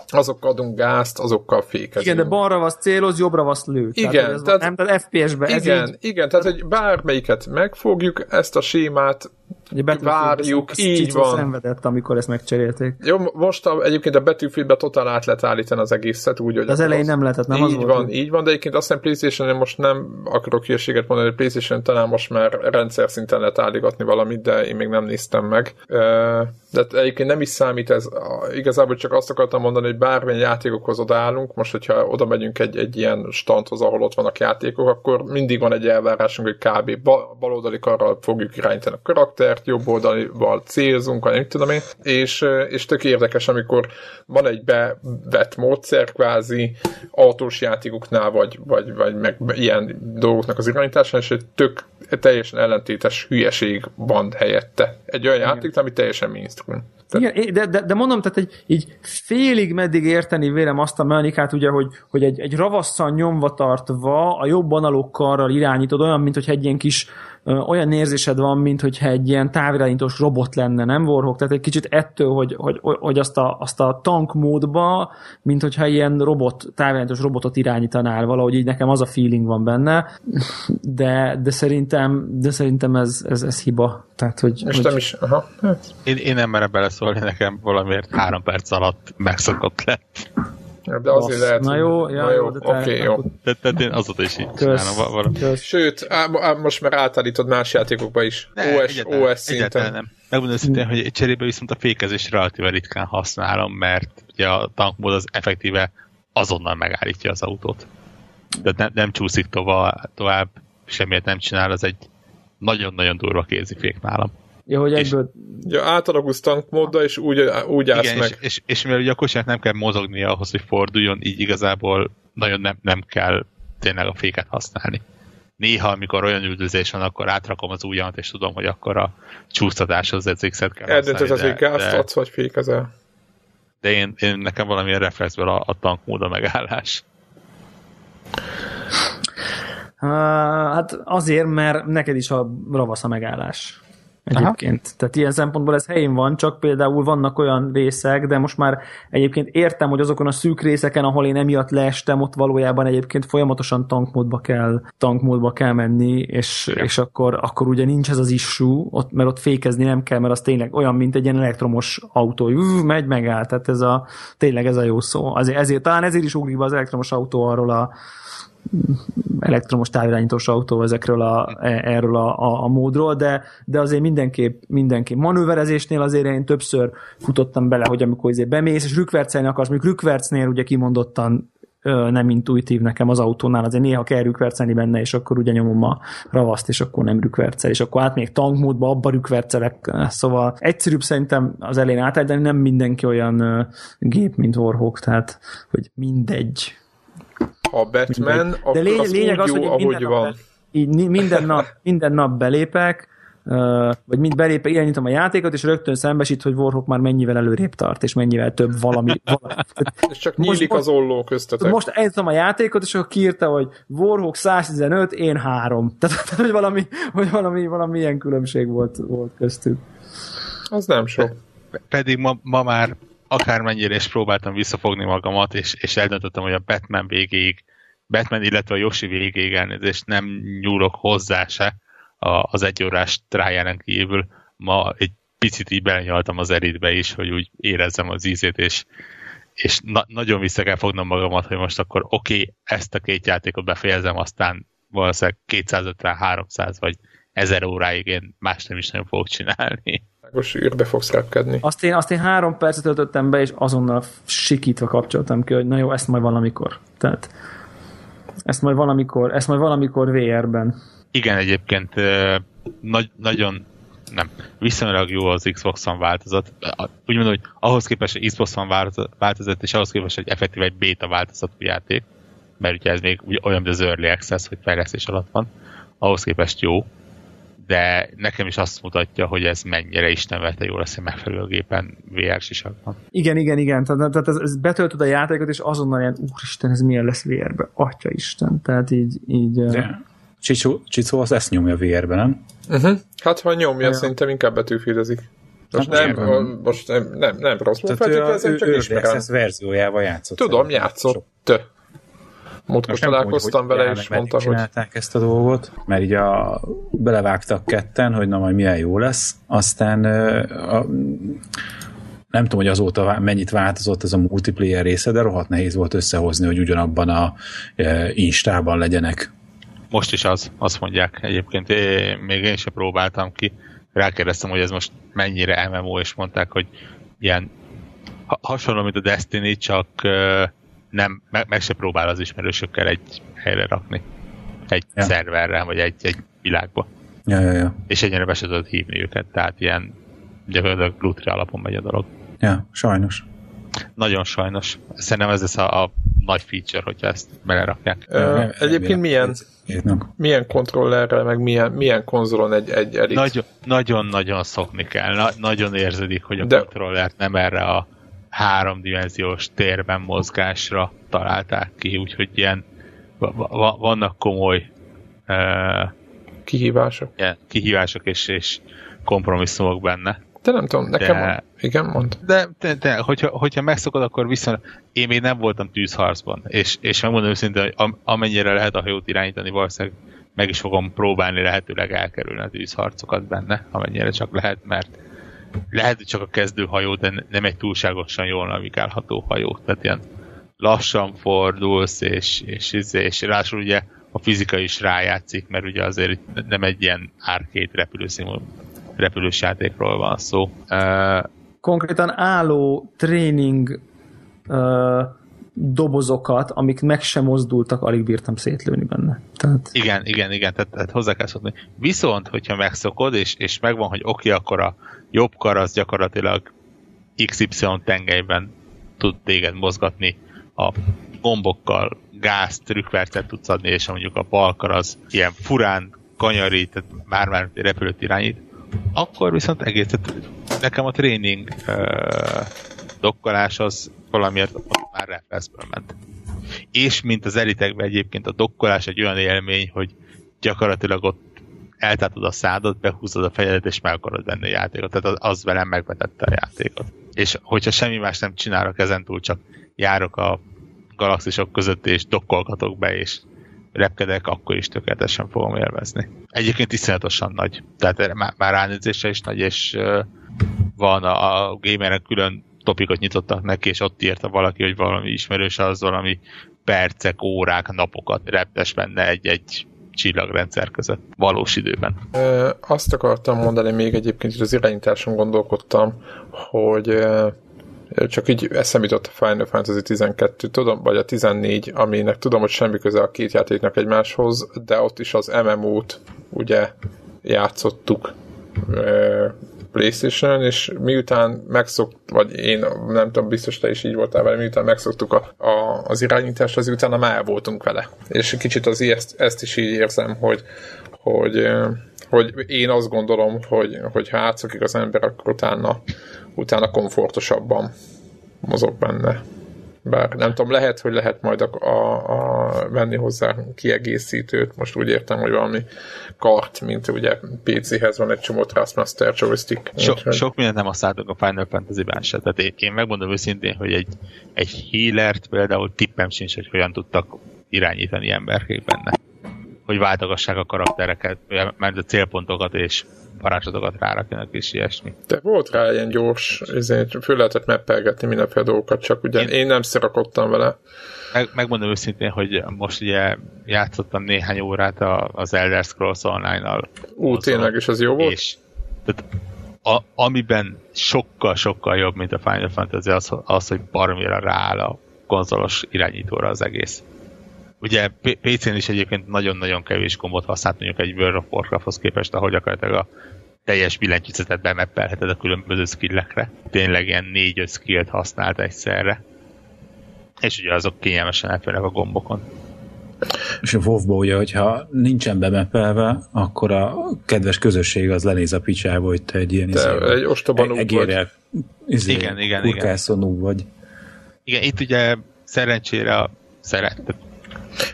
A: azokkal adunk gázt, azokkal fékezünk.
C: Igen, de balra vasz céloz, jobbra vasz lő.
A: Igen,
C: tehát,
A: tehát-
C: van, nem, tehát FPS-ben ez
A: Igen,
C: így,
A: igen, tehát hogy bármelyiket megfogjuk, ezt a sémát
C: ugye Battlefield
A: várjuk,
C: ezt
A: így
C: Csicó
A: van.
C: szenvedett, amikor ezt megcserélték.
A: Jó, most a, egyébként a Battlefieldbe totál át lehet állítani az egészet, úgy, hogy
C: az elején nem lehetett, nem az
A: így
C: volt,
A: van, így van, de egyébként azt hiszem playstation most nem akarok hülyeséget mondani, hogy Playstation talán most már rendszer szinten lehet állítgatni valamit, de én még nem néztem meg. De egyébként nem is számít ez, igazából csak azt akartam mondani, hogy bármilyen játékokhoz odaállunk, most hogyha oda megyünk egy, egy ilyen standhoz, ahol ott vannak játékok, akkor mindig van egy elvárásunk, hogy kb. ba- baloldali karral fogjuk irányítani a karaktert, jobb oldalival célzunk, vagy nem tudom én, és, és tök érdekes, amikor van egy bevett módszer kvázi autós játékoknál, vagy, vagy, vagy meg ilyen dolgoknak az irányításán, és egy tök teljesen ellentétes hülyeség van helyette. Egy olyan játék, ami teljesen mainstream. Tehát-
C: Igen, de, de, de mondom, tehát egy, így félig meddig érteni vélem azt a mechanikát, ugye, hogy, hogy egy, egy ravasszal nyomva tartva a jobb analóg karral irányítod, olyan, mint hogy egy ilyen kis olyan érzésed van, mint hogyha egy ilyen távirányítós robot lenne, nem Warhawk? Tehát egy kicsit ettől, hogy, hogy, hogy azt, a, azt a tank módba, mint hogyha ilyen robot, távirányítós robotot irányítanál, valahogy így nekem az a feeling van benne, de, de szerintem, de szerintem ez, ez, ez hiba. Tehát, hogy,
A: És
C: hogy
A: nem is, aha, hát,
B: Én, én nem merem beleszólni, nekem valamiért három perc alatt megszokott lett.
A: De azért
C: Bassz.
A: lehet.
C: Na jó, ja,
A: na
C: jó,
A: jó,
C: de te-
A: oké, jó.
C: akkor-
B: De, de én azóta is így
C: Kösz.
B: csinálom. Valami.
C: Kösz.
A: Sőt, á, á, most már átállítod más játékokba is.
B: Ne,
A: OS,
B: egyáltalán-
A: OS szinten.
B: nem. Megmondom őszintén, hogy cserébe viszont a fékezés relatíve ritkán használom, mert ugye a tankmód az effektíve azonnal megállítja az autót. Tehát nem, nem csúszik tovább, tovább, semmiért nem csinál, az egy nagyon-nagyon durva kézifék nálam.
C: Ja, hogy
B: És-
C: egyből
A: Ja, átalakulsz tankmóddal, és úgy, úgy állsz
B: Igen,
A: meg.
B: és, és, és mivel ugye a kocsinak nem kell mozognia ahhoz, hogy forduljon, így igazából nagyon nem, nem kell tényleg a féket használni. Néha, amikor olyan üldözés van, akkor átrakom az ujjamat, és tudom, hogy akkor a csúsztatáshoz az X-et kell
A: Eldöntöd az, hogy gázt adsz, vagy fékezel.
B: de én, én nekem valamilyen reflexből a, a tankmód a megállás.
C: Uh, hát azért, mert neked is a ravasz a megállás. Egyébként. Aha. Tehát ilyen szempontból ez helyén van, csak például vannak olyan részek, de most már egyébként értem, hogy azokon a szűk részeken, ahol én emiatt leestem, ott valójában egyébként folyamatosan tankmódba kell, tankmódba kell menni, és, ja. és akkor, akkor ugye nincs ez az issue, ott, mert ott fékezni nem kell, mert az tényleg olyan, mint egy ilyen elektromos autó, Jú, megy, megáll, tehát ez a, tényleg ez a jó szó. Azért, ezért, talán ezért is ugrik be az elektromos autó arról a elektromos távirányítós autó ezekről a, e, erről a, a, a módról, de, de azért mindenképp, mindenképp manőverezésnél azért én többször futottam bele, hogy amikor azért bemész, és rükvercelni akarsz, mondjuk rükvercnél ugye kimondottan nem intuitív nekem az autónál, azért néha kell rükvercelni benne, és akkor ugye nyomom a ravaszt, és akkor nem rükvercel, és akkor át még tankmódba, abba rükvercelek, szóval egyszerűbb szerintem az elején átállni, de nem mindenki olyan gép, mint Warhawk, tehát hogy mindegy,
A: a Batman, De akkor lény- az lényeg az, jó, hogy ahogy van. Nap,
C: így minden nap, minden nap belépek, vagy mind belépek, irányítom a játékot, és rögtön szembesít, hogy Warhawk már mennyivel előrébb tart, és mennyivel több valami. valami.
A: és csak nyílik most, az olló köztetek.
C: Most eljutom a játékot, és akkor kiírta, hogy Warhawk 115, én 3. Tehát, hogy valami, hogy valami, valami ilyen különbség volt, volt köztük.
A: Az nem sok.
B: Pedig ma, ma már akármennyire is próbáltam visszafogni magamat, és, és eldöntöttem, hogy a Batman végéig, Batman, illetve a Yoshi végéig elnézést nem nyúlok hozzá se az egyórás trájának kívül. Ma egy picit így belenyaltam az eritbe is, hogy úgy érezzem az ízét, és, és na- nagyon vissza kell fognom magamat, hogy most akkor oké, okay, ezt a két játékot befejezem, aztán valószínűleg 250-300 vagy 1000 óráig én más nem is nagyon fogok csinálni.
A: Most űrbe fogsz repkedni.
C: Azt én, azt én három percet töltöttem be, és azonnal sikítva kapcsoltam ki, hogy na jó, ezt majd valamikor. Tehát ezt majd valamikor, ezt majd valamikor VR-ben.
B: Igen, egyébként nagy, nagyon nem, viszonylag jó az Xbox One változat. Úgy mondom, hogy ahhoz képest egy Xbox One változat, és ahhoz képest egy effektív egy beta változatú játék, mert ugye ez még olyan, mint az Early Access, hogy fejlesztés alatt van, ahhoz képest jó, de nekem is azt mutatja, hogy ez mennyire istenverte jó lesz, hogy megfelelő gépen VR sisakban.
C: Igen, igen, igen. Tehát, tehát ez, ez betöltöd a játékot, és azonnal ilyen, úristen, ez milyen lesz VR-be? Atya Isten. Tehát így... így
D: de. Csicsó, Csicsó az ezt nyomja VR-be, nem?
A: Uh-huh. Hát ha nyomja, ja. szerintem inkább betűfírezik. Most nem, nem, most nem, nem, nem rossz
D: feltételezem, csak ő, ismerem. Ez verziójával játszott.
A: Tudom, játszott. Múltkor találkoztam vele, és mondta, hogy...
D: csinálták ezt a dolgot, mert így a, belevágtak ketten, hogy na majd milyen jó lesz, aztán a, nem tudom, hogy azóta mennyit változott ez a multiplayer része, de rohadt nehéz volt összehozni, hogy ugyanabban a e, instában legyenek.
B: Most is az, azt mondják egyébként. Én, még én sem próbáltam ki. Rákérdeztem, hogy ez most mennyire MMO, és mondták, hogy ilyen hasonló, mint a Destiny, csak nem, meg, meg se próbál az ismerősökkel egy helyre rakni. Egy ja. szerverre, vagy egy, egy világba.
D: Ja, ja, ja.
B: És ennyire be se tudod hívni őket, tehát ilyen gyakorlatilag glutri alapon megy a dolog.
D: Ja, sajnos.
B: Nagyon sajnos. Szerintem ez lesz a, a nagy feature, hogyha ezt belerakják.
A: Ö, egyébként milyen, milyen kontrollerrel, meg milyen, milyen konzolon egy, egy elit?
B: Nagyon, nagyon-nagyon szokni kell. Na, nagyon érzedik, hogy a De... kontrollert nem erre a háromdimenziós térben mozgásra találták ki, úgyhogy ilyen vannak komoly uh,
A: kihívások.
B: Yeah, kihívások és, és kompromisszumok benne.
A: De nem tudom, nekem de, mond. Igen, mond.
B: De, de, de hogyha, hogyha megszokod, akkor viszont én még nem voltam tűzharcban, és, és megmondom őszintén, hogy amennyire lehet a hajót irányítani, valószínűleg meg is fogom próbálni lehetőleg elkerülni a tűzharcokat benne, amennyire csak lehet, mert lehet, hogy csak a kezdőhajó, de nem egy túlságosan jól navigálható hajó. Tehát ilyen lassan fordulsz, és, és, és, és ráadásul ugye a fizika is rájátszik, mert ugye azért nem egy ilyen arcade repülőszimul repülős játékról van szó. Uh,
C: Konkrétan álló tréning uh, dobozokat, amik meg sem mozdultak, alig bírtam szétlőni benne. Tehát...
B: Igen, igen, igen, tehát, tehát hozzá kell szokni. Viszont, hogyha megszokod, és, és megvan, hogy oké, okay, akkor a jobb kar az gyakorlatilag XY tengelyben tud téged mozgatni a gombokkal, gáz, trükkvercet tudsz adni, és mondjuk a bal kar az ilyen furán kanyarít, tehát már-már repülőt irányít, akkor viszont egész, tehát nekem a tréning uh, dokkolás az valamiért már reflexből ment. és mint az elitekben egyébként a dokkolás egy olyan élmény, hogy gyakorlatilag ott eltátod a szádot, behúzod a fejedet, és meg akarod venni a játékot. Tehát az velem megvetette a játékot. És hogyha semmi más nem csinálok ezentúl, csak járok a galaxisok között, és dokkolgatok be, és repkedek, akkor is tökéletesen fogom élvezni. Egyébként iszonyatosan nagy. Tehát már ránézése is nagy, és van a, a gameren külön topikot nyitottak neki, és ott írta valaki, hogy valami ismerős az valami percek, órák, napokat reptes benne egy-egy csillagrendszer között valós időben.
A: Ö, azt akartam mondani még egyébként, hogy az irányításon gondolkodtam, hogy csak így eszem jutott a Final Fantasy 12, tudom, vagy a 14, aminek tudom, hogy semmi köze a két játéknak egymáshoz, de ott is az MMO-t ugye játszottuk playstation és miután megszokt, vagy én nem tudom, biztos te is így voltál vele, miután megszoktuk a, a, az irányítást, az utána már voltunk vele. És kicsit az ezt, ezt is így érzem, hogy, hogy, hogy én azt gondolom, hogy, hogy ha átszokik az ember, akkor utána, utána komfortosabban mozog benne. Bár nem tudom, lehet, hogy lehet majd a, a, a venni hozzá kiegészítőt, most úgy értem, hogy valami kart, mint ugye PC-hez van egy csomó Trustmaster joystick.
B: So, úgyhogy... Sok mindent nem használtunk a Final Fantasy-ben se. Tehát én, én megmondom őszintén, hogy egy, egy healert például tippem sincs, hogy hogyan tudtak irányítani emberkék benne. Hogy váltogassák a karaktereket, mert a célpontokat és parancsatokat rárakjanak és ilyesmi.
A: De volt rá ilyen gyors, ezért föl lehetett meppelgetni mindenféle dolgokat, csak ugye én, én nem szerakodtam vele.
B: Meg, megmondom őszintén, hogy most ugye játszottam néhány órát az Elder Scrolls Online-nal.
A: Ú, tényleg, és az jó volt? És,
B: tehát a, amiben sokkal-sokkal jobb, mint a Final Fantasy, az, az hogy baromira rááll a konzolos irányítóra az egész. Ugye PC-n is egyébként nagyon-nagyon kevés kombot használt mondjuk egy World of Warcrafthoz képest, ahogy akartak a teljes billentyűzetet bemeppelheted a különböző skillekre. Tényleg ilyen négy-öt skillt használt egyszerre. És ugye azok kényelmesen elférnek a gombokon.
D: És a wow ugye, hogyha nincsen bemeppelve, akkor a kedves közösség az lenéz a picsába, hogy te egy ilyen
A: te izé, egy ostoba
D: egy, vagy. Izé, igen, igen, igen. vagy.
B: Igen, itt ugye szerencsére a szeret,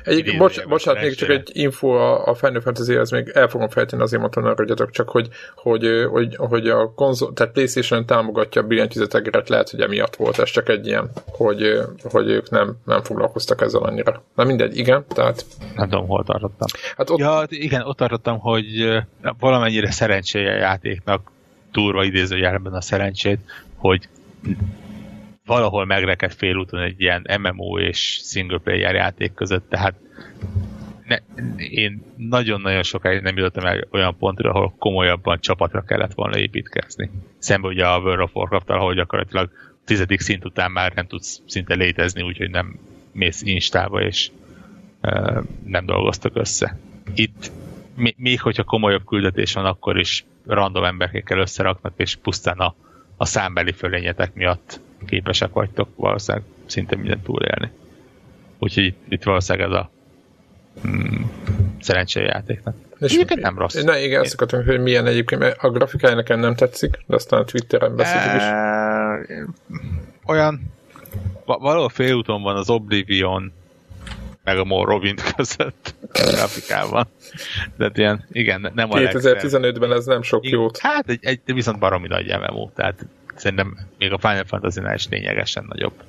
A: egy, bocs, bocsánat, még csak egy info a, a Final fantasy az még el fogom fejteni, azért mondtam, hogy csak hogy, hogy, hogy, hogy a konzol, tehát PlayStation támogatja a billentyűzetegeret, lehet, hogy emiatt volt ez csak egy ilyen, hogy, hogy ők nem, nem foglalkoztak ezzel annyira. Na mindegy, igen, tehát...
B: Nem tudom, hol tartottam. Hát ott... Ja, igen, ott tartottam, hogy valamennyire szerencséje játéknak, durva idézőjelben a szerencsét, hogy valahol megrekedt félúton egy ilyen MMO és single player játék között, tehát ne, én nagyon-nagyon sokáig nem jutottam el olyan pontra, ahol komolyabban csapatra kellett volna építkezni. Szemben ugye a World of warcraft ahol gyakorlatilag tizedik szint után már nem tudsz szinte létezni, úgyhogy nem mész instába, és uh, nem dolgoztak össze. Itt még hogyha komolyabb küldetés van, akkor is random emberekkel összeraknak, és pusztán a, a számbeli fölényetek miatt képesek vagytok valószínűleg szinte mindent túlélni. Úgyhogy itt, itt valószínűleg ez a mm, szerencsés játéknak. És egyébként nem rossz.
A: Na igen, azt akartam, hogy milyen egyébként, mert a grafikája nekem nem tetszik, de aztán a Twitteren beszéltük is.
B: Olyan valahol félúton van az Oblivion meg a Morrowind között a grafikában. De hát ilyen, igen, nem a
A: 2015-ben ez nem sok jót.
B: Hát egy, egy viszont baromi nagy MMO, tehát szerintem még a Final Fantasy-nál is lényegesen nagyobb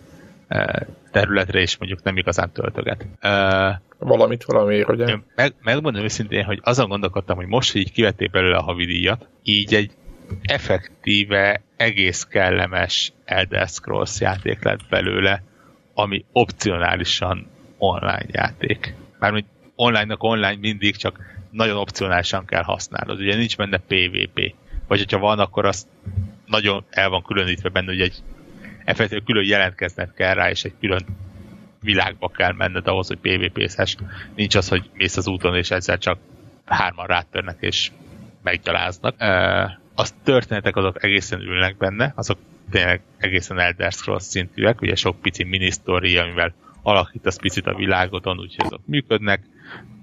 B: e, területre is mondjuk nem igazán töltöget.
A: E, Valamit valamiért, ugye?
B: Meg, megmondom őszintén, hogy azon gondolkodtam, hogy most, hogy így kivették belőle a havidíjat, így egy effektíve egész kellemes Elder Scrolls játék lett belőle, ami opcionálisan online játék. Mármint online-nak online mindig csak nagyon opcionálisan kell használnod. Ugye nincs benne PvP. Vagy hogyha van, akkor azt nagyon el van különítve benne, hogy egy effektív külön jelentkezned kell rá, és egy külön világba kell menned ahhoz, hogy PvP-zhess. Nincs az, hogy mész az úton, és ezzel csak hárman rátörnek, és meggyaláznak. Az történetek azok egészen ülnek benne, azok tényleg egészen Elder Scrolls szintűek, ugye sok pici mini story, amivel alakítasz picit a világodon, úgyhogy azok működnek,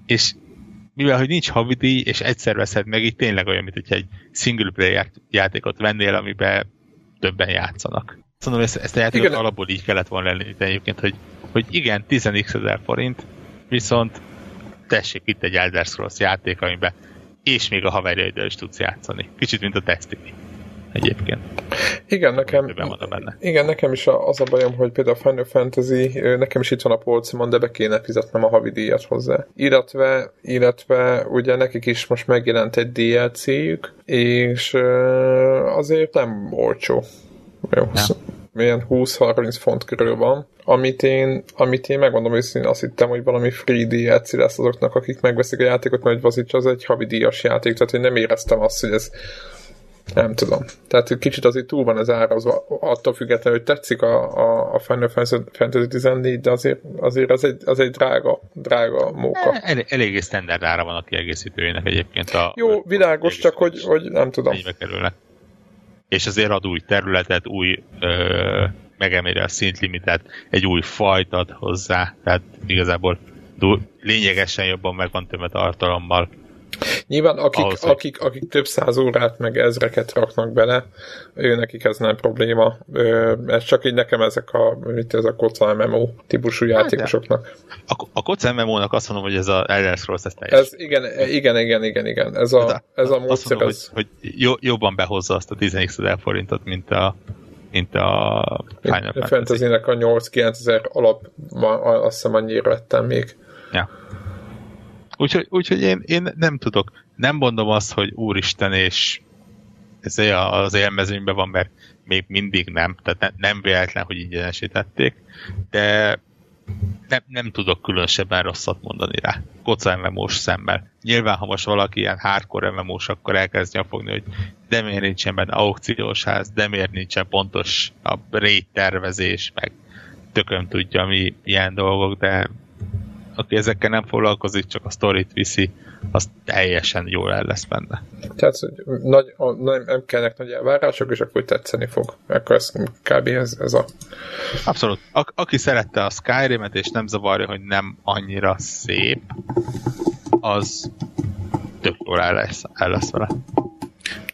B: és mivel hogy nincs havidíj, és egyszer veszed meg, így tényleg olyan, mint hogy egy single player játékot vennél, amiben többen játszanak. Szóval ezt, ezt a játékot Igen. alapból így kellett volna lenni egyébként, hogy hogy igen, 10x ezer forint, viszont tessék itt egy Elder Scrolls játék, amiben és még a haverjaidől is tudsz játszani. Kicsit, mint a Destiny egyébként.
A: Igen, nekem,
B: benne.
A: igen, nekem is az a bajom, hogy például a Final Fantasy, nekem is itt van a polcimon, de be kéne fizetnem a havi díjat hozzá. Illetve, illetve ugye nekik is most megjelent egy DLC-jük, és azért nem olcsó. Jó, milyen 20-30 font körül van, amit én, amit én megmondom őszintén, azt hittem, hogy valami free DLC lesz azoknak, akik megveszik a játékot, mert az az egy havi díjas játék, tehát én nem éreztem azt, hogy ez nem tudom. Tehát kicsit azért túl van ez árazva, attól függetlenül, hogy tetszik a, a, a Final Fantasy 14, de azért, azért az, egy, az egy drága, drága móka.
B: El, eléggé standard ára van a kiegészítőjének egyébként. A,
A: Jó, világos, csak hogy, hogy nem tudom.
B: Ennyibe kerülnek és azért ad új területet, új ö, megemeli a szintlimitet, egy új fajt ad hozzá, tehát igazából lényegesen jobban meg van tömve tartalommal.
A: Nyilván akik, ahhoz, akik, akik több száz órát meg ezreket raknak bele, ő nekik ez nem probléma. Ez csak így nekem ezek a, mit ez a koca MMO típusú hát, játékosoknak.
B: A, a koca MMO-nak azt mondom, hogy ez a Elder Scrolls ez
A: teljes. Ez, igen, igen, igen, igen, igen. Ez a, hát ez a módszer,
B: mondom, ez... hogy, hogy jobban behozza azt a 10 ezer forintot, mint a mint a
A: Final Fantasy. Fantasy-nek a 8-9 ezer alap, azt hiszem annyira vettem még.
B: Ja. Úgyhogy, úgyhogy én, én nem tudok, nem mondom azt, hogy úristen, és ez az élmezőnyben van, mert még mindig nem, tehát ne, nem véletlen, hogy ingyenesítették, de nem, nem tudok különösebben rosszat mondani rá. Koca MMO-s szemmel. Nyilván, ha most valaki ilyen hardcore mmo akkor elkezdje fogni, hogy de miért nincsen benne aukciós ház, de miért nincsen pontos a rét tervezés, meg tököm tudja, mi ilyen dolgok, de aki ezekkel nem foglalkozik, csak a sztorit viszi, az teljesen jól el lesz benne.
A: Tehát hogy nagy, a, nem, nem kellnek nagy elvárások, és akkor tetszeni fog. Akkor ez kb. ez, ez a...
B: Abszolút. A, aki szerette a Skyrim-et, és nem zavarja, hogy nem annyira szép, az tök jól el lesz, el lesz vele.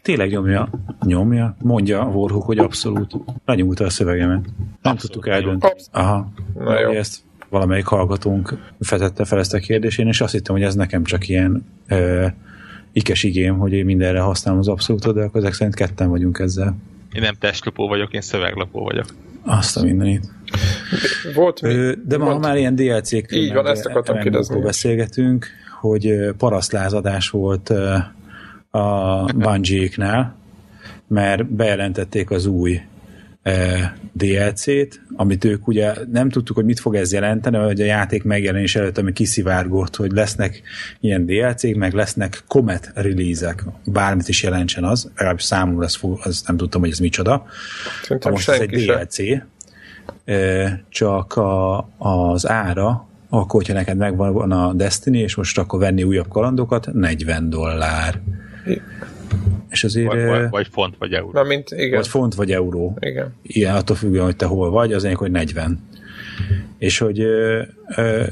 D: Tényleg nyomja, nyomja, mondja a Warhawk, hogy abszolút. Lenyomulta a szövegemet. Nem abszolút tudtuk eldönteni. Aha. Na jó. Ezt valamelyik hallgatónk fetette fel ezt a kérdést, én és azt hittem, hogy ez nekem csak ilyen ö, ikes igém, hogy én mindenre használom az abszolútot, de akkor ezek szerint ketten vagyunk ezzel.
B: Én nem testlapó vagyok, én szöveglapó vagyok.
D: Azt a mindenit.
A: Volt
D: Ö, de ma, ha már ilyen DLC-k
A: Így van, ezt akartam kérdezni.
D: beszélgetünk, hogy parasztlázadás volt a Bungie-knál, mert bejelentették az új DLC-t, amit ők ugye nem tudtuk, hogy mit fog ez jelenteni, hogy a játék megjelenés előtt, ami kiszivárgott, hogy lesznek ilyen DLC-k, meg lesznek Comet release-ek, bármit is jelentsen az, legalábbis számomra az, az nem tudtam, hogy ez micsoda. Szerintem most ez egy DLC, csak a, az ára, akkor, hogyha neked megvan a Destiny, és most akkor venni újabb kalandokat, 40 dollár. És azért,
B: vagy, vagy, vagy font, vagy euró. Na,
A: mint, igen.
D: Vagy font, vagy euró.
A: Igen.
D: Ilyen, attól függően, hogy te hol vagy, az hogy 40. És hogy ö, ö,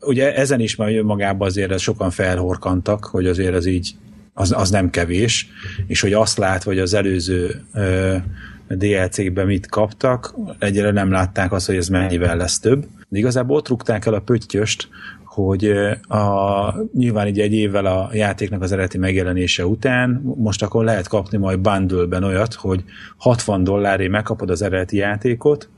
D: ugye ezen is már magában azért sokan felhorkantak, hogy azért az így az, az nem kevés, és hogy azt lát, hogy az előző ö, DLC-kben mit kaptak, egyre nem látták azt, hogy ez mennyivel lesz több. De igazából ott rúgták el a pöttyöst, hogy a, nyilván így egy évvel a játéknak az eredeti megjelenése után most akkor lehet kapni majd bundle olyat, hogy 60 dolláré megkapod az eredeti játékot,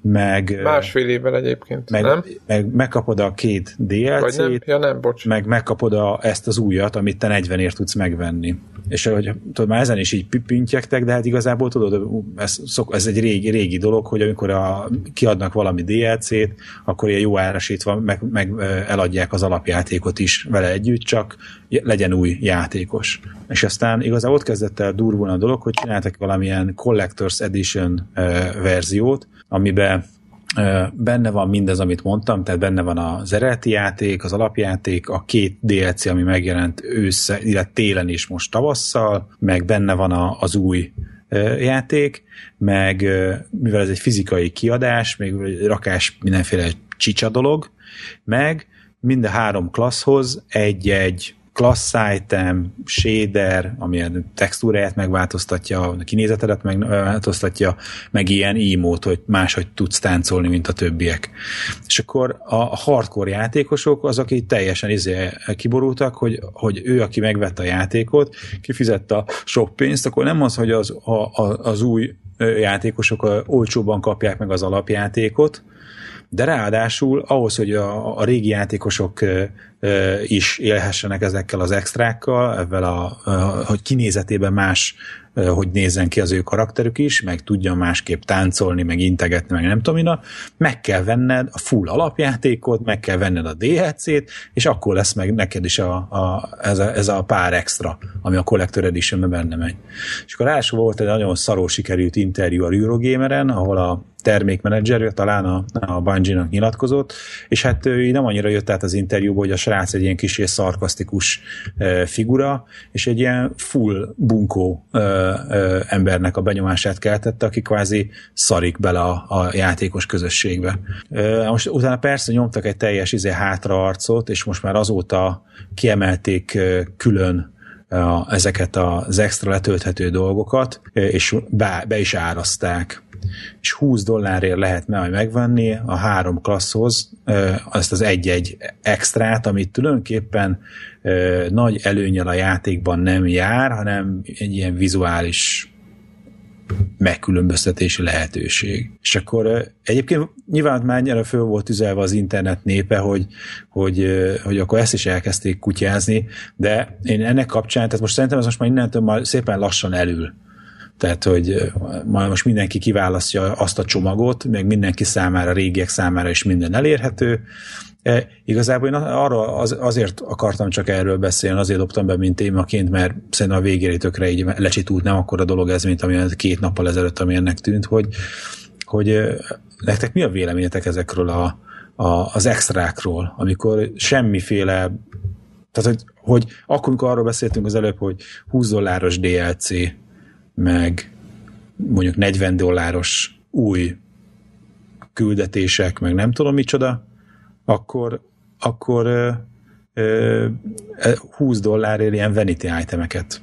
D: meg...
A: Másfél évvel egyébként,
D: meg,
A: nem?
D: Meg megkapod a két DLC-t,
A: nem? Ja, nem, bocs.
D: meg megkapod a, ezt az újat, amit te 40 ért tudsz megvenni. És hogy tudod, már ezen is így pintyektek, de hát igazából tudod, ez, szok, ez egy régi, régi dolog, hogy amikor a, kiadnak valami DLC-t, akkor ilyen jó árasítva meg, meg eladják az alapjátékot is vele együtt, csak legyen új játékos. És aztán igazából ott kezdett el durvulni a dolog, hogy csináltak valamilyen Collector's Edition verziót, amiben benne van mindez, amit mondtam, tehát benne van az eredeti játék, az alapjáték, a két DLC, ami megjelent ősszel, illetve télen is most tavasszal, meg benne van a, az új játék, meg mivel ez egy fizikai kiadás, még rakás mindenféle csicsa dolog, meg mind a három klasszhoz egy-egy class item, shader, ami a textúráját megváltoztatja, a kinézetedet megváltoztatja, meg ilyen emote, hogy máshogy tudsz táncolni, mint a többiek. És akkor a hardcore játékosok azok így teljesen izé kiborultak, hogy, hogy ő, aki megvette a játékot, kifizette a sok pénzt, akkor nem az, hogy az, a, az új játékosok olcsóban kapják meg az alapjátékot, de ráadásul ahhoz, hogy a, a régi játékosok is élhessenek ezekkel az extrákkal, ezzel a, a, hogy kinézetében más hogy nézzen ki az ő karakterük is, meg tudjon másképp táncolni, meg integetni, meg nem tudom én, meg kell venned a full alapjátékot, meg kell venned a DLC-t, és akkor lesz meg neked is a, a, ez, a, ez a pár extra, ami a Collector edition benne megy. És akkor volt egy nagyon szaró sikerült interjú a Eurogameren, ahol a termékmenedzser, talán a, a Bungie-nak nyilatkozott, és hát ő nem annyira jött át az interjúból, hogy a srác egy ilyen kis és szarkasztikus figura, és egy ilyen full bunkó embernek a benyomását keltette, aki kvázi szarik bele a, a játékos közösségbe. Most utána persze nyomtak egy teljes izé hátraarcot, és most már azóta kiemelték külön a, ezeket az extra letölthető dolgokat, és be, is árazták. És 20 dollárért lehet majd megvenni a három klasszhoz azt az egy-egy extrát, amit tulajdonképpen nagy előnyel a játékban nem jár, hanem egy ilyen vizuális megkülönböztetési lehetőség. És akkor egyébként nyilván már ennyire föl volt üzelve az internet népe, hogy, hogy, hogy akkor ezt is elkezdték kutyázni, de én ennek kapcsán, tehát most szerintem ez most már innentől már szépen lassan elül tehát, hogy majd most mindenki kiválasztja azt a csomagot, meg mindenki számára, régiek számára is minden elérhető. E, igazából én arra az, azért akartam csak erről beszélni, azért dobtam be, mint témaként, mert szerintem a végére tökre így lecsitult, nem akkor a dolog ez, mint ami két nappal ezelőtt, ami ennek tűnt, hogy, hogy nektek mi a véleményetek ezekről a, a, az extrákról, amikor semmiféle tehát, hogy, hogy akkor, amikor arról beszéltünk az előbb, hogy 20 dolláros DLC, meg mondjuk 40 dolláros új küldetések, meg nem tudom micsoda, akkor, akkor ö, ö, 20 dollárért ilyen vanity itemeket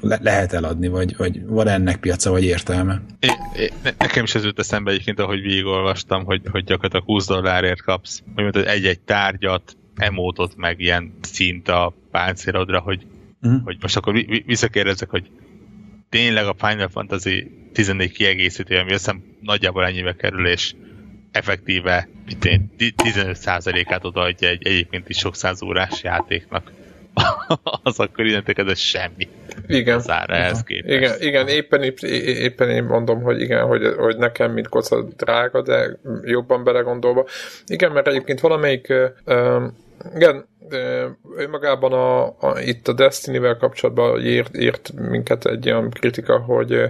D: le- lehet eladni, vagy, vagy van ennek piaca, vagy értelme?
B: É, é, nekem is ez jut eszembe egyébként, ahogy végigolvastam, hogy, hogy gyakorlatilag 20 dollárért kapsz, hogy mondod, egy-egy tárgyat, emótot, meg ilyen szint a páncélodra, hogy, uh-huh. hogy most akkor visszakérdezek, hogy tényleg a Final Fantasy 14 kiegészítő, ami azt hiszem nagyjából ennyibe kerül, és effektíve 15%-át odaadja egy egyébként is sok száz órás játéknak. az akkor innentől ez semmi.
A: Igen.
B: Az ára ehhez képest.
A: Igen, igen éppen, éppen én mondom, hogy igen, hogy, hogy nekem, mint koca drága, de jobban belegondolva. Igen, mert egyébként valamelyik uh, igen, önmagában a, a, itt a Destiny-vel kapcsolatban ért, ért minket egy olyan kritika, hogy,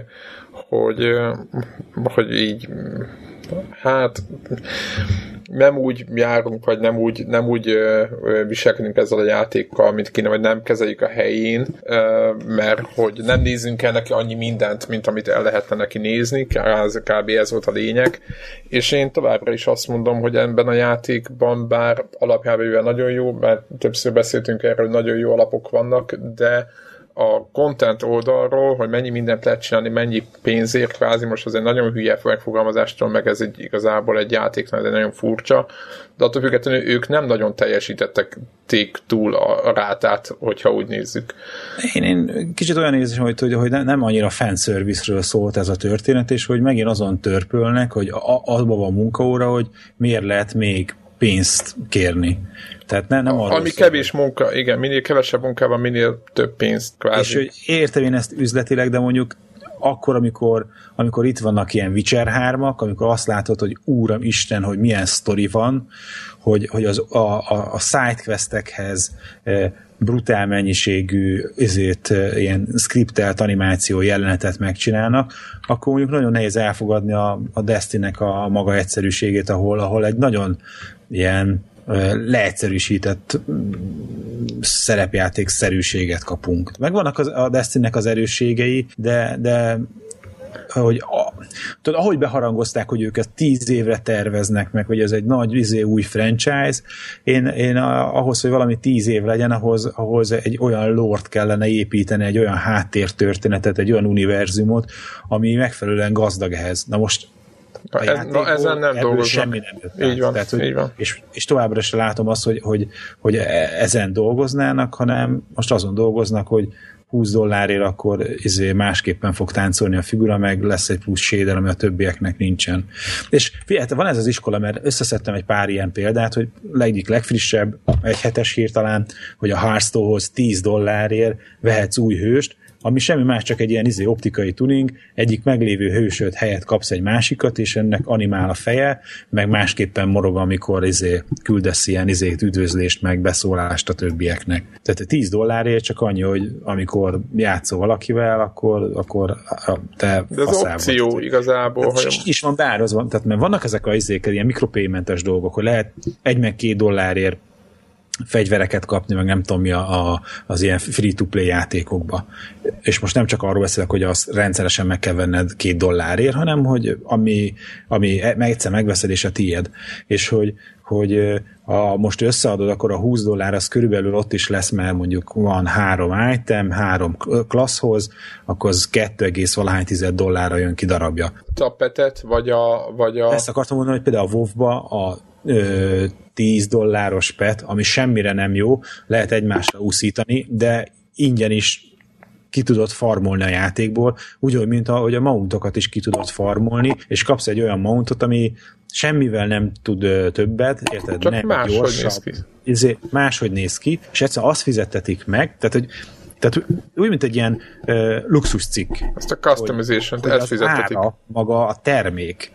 A: hogy, hogy így hát nem úgy járunk, vagy nem úgy, nem úgy ö, viselkedünk ezzel a játékkal, mint kéne, vagy nem kezeljük a helyén, mert hogy nem nézzünk el neki annyi mindent, mint amit el lehetne neki nézni, ez, kb. ez volt a lényeg, és én továbbra is azt mondom, hogy ebben a játékban, bár alapjában nagyon jó, mert többször beszéltünk erről, nagyon jó alapok vannak, de a content oldalról, hogy mennyi mindent lehet csinálni, mennyi pénzért kvázi, most az egy nagyon hülye megfogalmazástól, meg ez egy igazából egy játék, egy nagyon furcsa, de attól függetlenül ők nem nagyon teljesítettek ték túl a, a rátát, hogyha úgy nézzük.
D: Én, én kicsit olyan érzem, hogy, hogy, hogy nem annyira fanservice-ről szólt ez a történet, és hogy megint azon törpölnek, hogy abban van munkaóra, hogy miért lehet még pénzt kérni. Tehát ne, nem
A: Ami szó. kevés munka, igen, minél kevesebb munkában, minél több pénzt kvázi.
D: És hogy értem én ezt üzletileg, de mondjuk akkor, amikor, amikor itt vannak ilyen Witcher 3 amikor azt látod, hogy Úram Isten, hogy milyen sztori van, hogy, hogy az, a, a, a sidequestekhez e, brutál mennyiségű ezért e, ilyen skriptelt animáció jelenetet megcsinálnak, akkor mondjuk nagyon nehéz elfogadni a, a Destiny-nek a maga egyszerűségét, ahol, ahol egy nagyon ilyen leegyszerűsített szerepjáték szerűséget kapunk. Megvannak az, a Destiny-nek az erősségei, de, de hogy a, tudod, ahogy beharangozták, hogy ők ezt tíz évre terveznek meg, hogy ez egy nagy izé, új franchise, én, én ahhoz, hogy valami tíz év legyen, ahhoz, ahhoz egy olyan lort kellene építeni, egy olyan háttértörténetet, egy olyan univerzumot, ami megfelelően gazdag ehhez. Na most
A: Na, ez, na ezen nem dolgoznak.
D: Semmi nem jött
A: így van,
D: Tehát, hogy,
A: így van.
D: És, és továbbra sem látom azt, hogy, hogy, hogy e- ezen dolgoznának, hanem most azon dolgoznak, hogy 20 dollárért akkor izé másképpen fog táncolni a figura, meg lesz egy plusz shader, ami a többieknek nincsen. És figyelj, van ez az iskola, mert összeszedtem egy pár ilyen példát, hogy egyik legfrissebb, egy hetes hír talán, hogy a Hearthstone-hoz 10 dollárért vehetsz új hőst, ami semmi más, csak egy ilyen izé, optikai tuning, egyik meglévő hősöd helyett kapsz egy másikat, és ennek animál a feje, meg másképpen morog, amikor izé, küldesz ilyen izé, üdvözlést, meg beszólást a többieknek. Tehát 10 dollárért csak annyi, hogy amikor játszol valakivel, akkor, akkor te
A: De az opció vagy. igazából.
D: Hát, hogy... is van beárazva, tehát mert vannak ezek a izék, ilyen mikropaymentes dolgok, hogy lehet egy meg két dollárért fegyvereket kapni, meg nem tudom mi a, a, az ilyen free-to-play játékokba. És most nem csak arról beszélek, hogy azt rendszeresen meg kell venned két dollárért, hanem hogy ami, ami e, egyszer megveszed, és a tiéd. És hogy, hogy ha most összeadod, akkor a 20 dollár az körülbelül ott is lesz, mert mondjuk van három item, három klasszhoz, akkor az 2, valahány tized dollárra jön ki darabja.
A: Tapetet, vagy a... Vagy a...
D: Ezt akartam mondani, hogy például a WoW-ba a ö, 10 dolláros pet, ami semmire nem jó, lehet egymásra úszítani, de ingyen is ki tudod farmolni a játékból, úgy, mint ahogy a mountokat is ki tudod farmolni, és kapsz egy olyan mountot, ami semmivel nem tud ö, többet, érted?
A: Csak
D: nem
A: máshogy néz ki.
D: Izé, máshogy néz ki, és egyszer azt fizettetik meg, tehát hogy tehát úgy, mint egy ilyen uh, luxus cikk.
A: Azt a customization-t
D: hogy az ára, maga a termék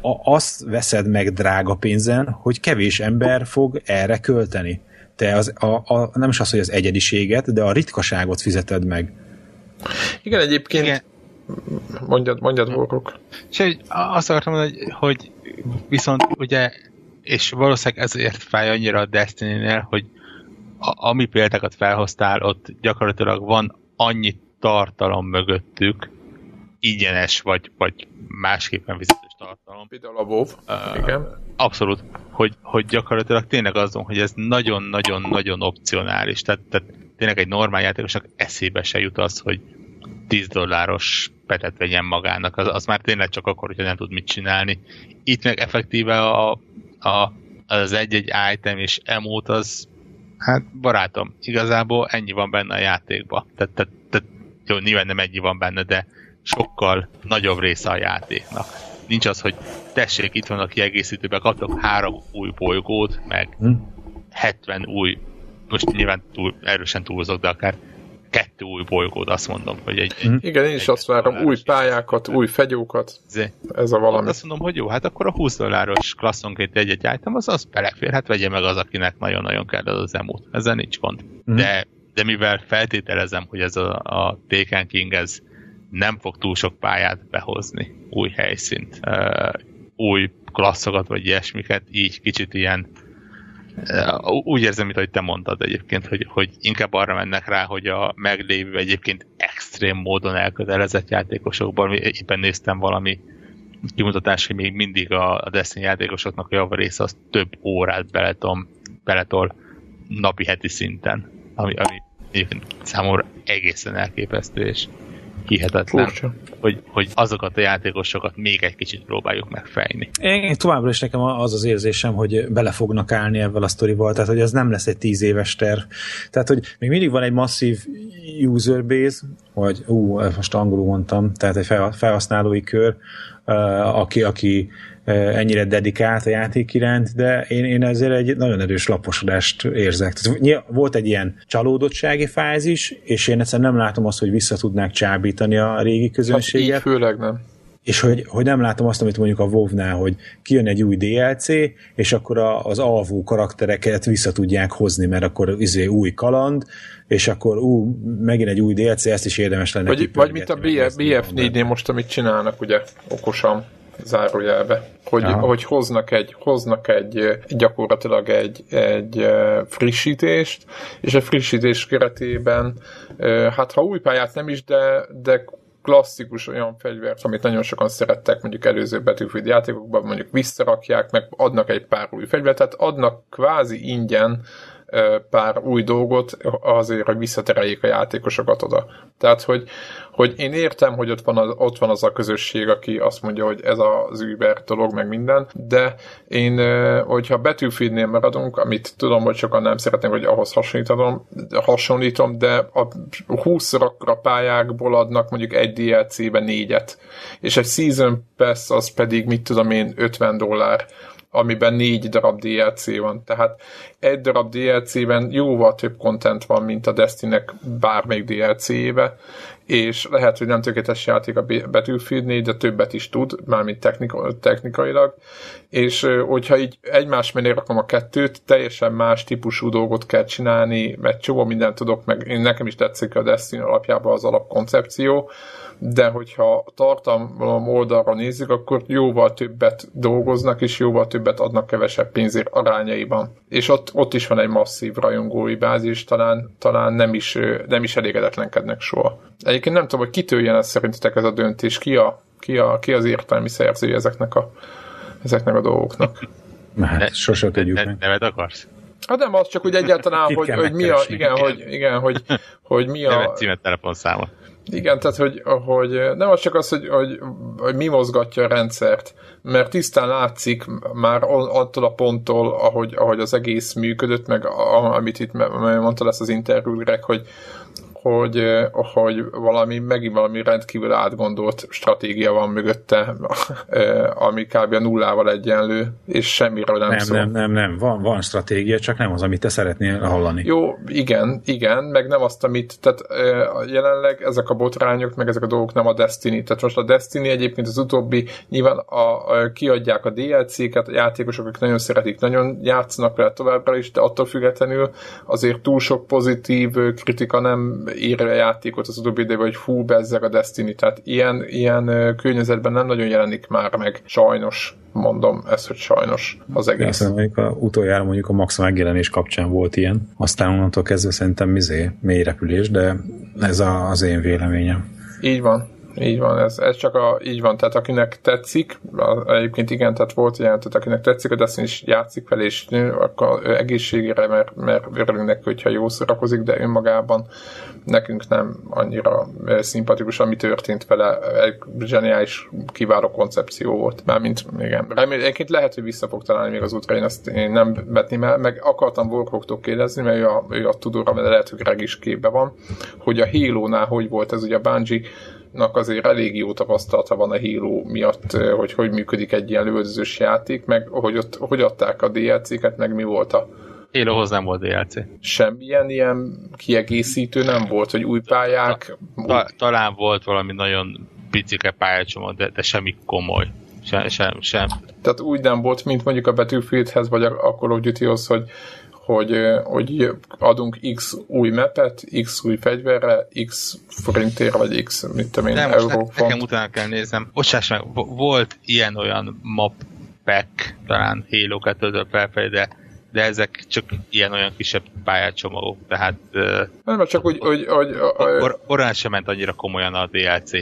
D: a, azt veszed meg drága pénzen, hogy kevés ember fog erre költeni. Te az, a, a, nem is az, hogy az egyediséget, de a ritkaságot fizeted meg.
A: Igen, egyébként Igen. mondjad, mondjad Vorkok.
B: És hogy azt akartam mondani, hogy, hogy viszont ugye, és valószínűleg ezért fáj annyira a Destiny-nél, hogy a, ami példákat felhoztál, ott gyakorlatilag van annyi tartalom mögöttük, ingyenes, vagy, vagy másképpen fizetős tartalom.
A: Például a WoW, uh, igen.
B: Abszolút, hogy, hogy gyakorlatilag tényleg azon, hogy ez nagyon-nagyon-nagyon opcionális. Tehát, tehát tényleg egy normál játékosnak eszébe se jut az, hogy 10 dolláros petet vegyen magának. Az, az már tényleg csak akkor, hogyha nem tud mit csinálni. Itt meg effektíve a, a, az egy-egy item és emót az hát barátom, igazából ennyi van benne a játékban. Tehát, tehát, tehát jó, nyilván nem ennyi van benne, de sokkal nagyobb része a játéknak. Nincs az, hogy tessék, itt van a kiegészítőben, kaptok három új bolygót, meg hm. 70 új, most nyilván túl, erősen túlzok, de akár kettő új bolygót, azt mondom, hogy egy...
A: egy Igen, én is azt várom, új pályákat, új fegyókat,
B: Zé.
A: ez a valami.
B: Azt mondom, hogy jó, hát akkor a 20 dolláros klasszonként egy-egy item, az, az belefér, hát vegye meg az, akinek nagyon-nagyon kell az az emót. Ezzel nincs gond. Mm. De, de mivel feltételezem, hogy ez a, a Taken King, ez nem fog túl sok pályát behozni, új helyszínt, új klasszokat vagy ilyesmiket, így kicsit ilyen úgy érzem, mint ahogy te mondtad egyébként, hogy, hogy inkább arra mennek rá, hogy a meglévő egyébként extrém módon elkötelezett játékosokban, éppen néztem valami kimutatás, hogy még mindig a Destiny játékosoknak a javarésze az több órát beletom, beletol napi heti szinten, ami, ami számomra egészen elképesztő, és hihetetlen, hogy, hogy azokat a játékosokat még egy kicsit próbáljuk megfejni.
D: Én továbbra is nekem az az érzésem, hogy bele fognak állni ebben a sztorival, tehát hogy ez nem lesz egy tíz éves terv. Tehát, hogy még mindig van egy masszív user base, vagy ú, most angolul mondtam, tehát egy felhasználói kör, aki, aki ennyire dedikált a játék iránt, de én, én ezért egy nagyon erős laposodást érzek. Tehát volt egy ilyen csalódottsági fázis, és én egyszerűen nem látom azt, hogy vissza tudnák csábítani a régi közönséget. Hát
A: főleg nem
D: és hogy, hogy nem látom azt, amit mondjuk a WoW-nál, hogy kijön egy új DLC, és akkor a, az alvó karaktereket vissza tudják hozni, mert akkor izé új kaland, és akkor ú, megint egy új DLC, ezt is érdemes lenne
A: Vagy, vagy mint a BF, BF4-nél most, amit csinálnak, ugye, okosan zárójelbe, hogy, hogy hoznak egy, hoznak egy gyakorlatilag egy, egy frissítést, és a frissítés keretében, hát ha új pályát nem is, de, de klasszikus olyan fegyvert, amit nagyon sokan szerettek mondjuk előző Battlefield játékokban, mondjuk visszarakják, meg adnak egy pár új fegyvert, tehát adnak kvázi ingyen pár új dolgot azért, hogy visszatereljék a játékosokat oda. Tehát, hogy, hogy én értem, hogy ott van, az, ott van az a közösség, aki azt mondja, hogy ez az Uber dolog, meg minden, de én, hogyha Battlefieldnél maradunk, amit tudom, hogy sokan nem szeretnék, hogy ahhoz hasonlítom, hasonlítom de a 20 rakra pályákból adnak mondjuk egy DLC-be négyet, és egy Season Pass az pedig, mit tudom én, 50 dollár amiben négy darab DLC van. Tehát egy darab DLC-ben jóval több content van, mint a Destiny-nek bármelyik DLC-ébe, és lehet, hogy nem tökéletes játék a Battlefield 4, de többet is tud, mármint technika, technikailag, és hogyha így egymás mellé rakom a kettőt, teljesen más típusú dolgot kell csinálni, mert csomó mindent tudok, meg én nekem is tetszik a Destiny alapjában az alapkoncepció, de hogyha tartalom oldalra nézzük, akkor jóval többet dolgoznak, és jóval többet adnak kevesebb pénzért arányaiban. És ott, ott is van egy masszív rajongói bázis, talán, talán nem, is, nem is elégedetlenkednek soha. Egyébként nem tudom, hogy kitőjön ez szerintetek ez a döntés, ki, a, ki, a, ki az értelmi szerzője ezeknek a, ezeknek a dolgoknak.
D: Hát, sose tudjuk
B: ne, Nevet akarsz?
A: Hát nem, az csak úgy egyáltalán, hogy, hogy mi a, igen, hogy, igen, hogy, hogy mi a...
B: Nevet, címet, telefonszámot.
A: Igen, tehát hogy, hogy nem az csak az, hogy, hogy, hogy mi mozgatja a rendszert, mert tisztán látszik már attól a ponttól, ahogy, ahogy az egész működött, meg amit itt mondta lesz az interjúrek, hogy, hogy, hogy valami, megint valami rendkívül átgondolt stratégia van mögötte, ami kb. a nullával egyenlő, és semmiről nem,
D: nem
A: szól.
D: Nem, nem, nem, van, van stratégia, csak nem az, amit te szeretnél hallani.
A: Jó, igen, igen, meg nem azt, amit, tehát jelenleg ezek a botrányok, meg ezek a dolgok nem a Destiny, tehát most a Destiny egyébként az utóbbi, nyilván a, a kiadják a DLC-ket, a játékosok, akik nagyon szeretik, nagyon játszanak vele továbbra is, de attól függetlenül azért túl sok pozitív kritika nem ír a játékot az utóbbi időben, hogy fú, bezzeg a Destiny, tehát ilyen, ilyen környezetben nem nagyon jelenik már meg, sajnos mondom ezt, hogy sajnos az egész.
D: Persze, mondjuk a, utoljára mondjuk a Max megjelenés kapcsán volt ilyen, aztán onnantól kezdve szerintem mizé, mély repülés, de ez a, az én véleményem.
A: Így van. Így van, ez, ez csak a, így van, tehát akinek tetszik, egyébként igen, tehát volt ilyen, tehát akinek tetszik, a Destiny is játszik fel, és akkor egészségére, mert, mert örülünk neki, hogyha jó szórakozik, de önmagában nekünk nem annyira szimpatikus, ami történt vele, egy zseniális, kiváló koncepció volt. Mármint, igen. Remény, egyébként lehet, hogy vissza fog találni még az útra, én ezt én nem vetném el, meg akartam Warhawktól kérdezni, mert ő a, ő a tudóra, mert lehet, hogy Greg is képbe van, hogy a Halo-nál hogy volt ez, ugye a Bungie nak azért elég jó tapasztalata van a Halo miatt, hogy hogy működik egy ilyen lövöldözős játék, meg hogy ott hogy adták a DLC-ket, meg mi volt a
B: Halohoz nem volt DLC.
A: Semmilyen ilyen kiegészítő nem volt, hogy új pályák...
B: Ta, ta, talán volt valami nagyon picike pályacsomag, de, de semmi komoly. Sem, sem, sem.
A: Tehát úgy nem volt, mint mondjuk a Battlefieldhez, vagy a Call of Duty-hoz, hogy hogy, hogy adunk X új mepet, X új fegyverre, X forintért, vagy X, mit tudom én,
B: De most ne, nekem utána kell néznem. Bocsáss meg, volt ilyen-olyan map pack, talán Halo 2 felfelé, de de ezek csak ilyen-olyan kisebb pályácsomagok, tehát
A: nem, csak úgy, hogy, hogy,
B: or, orán sem ment annyira komolyan a DLC.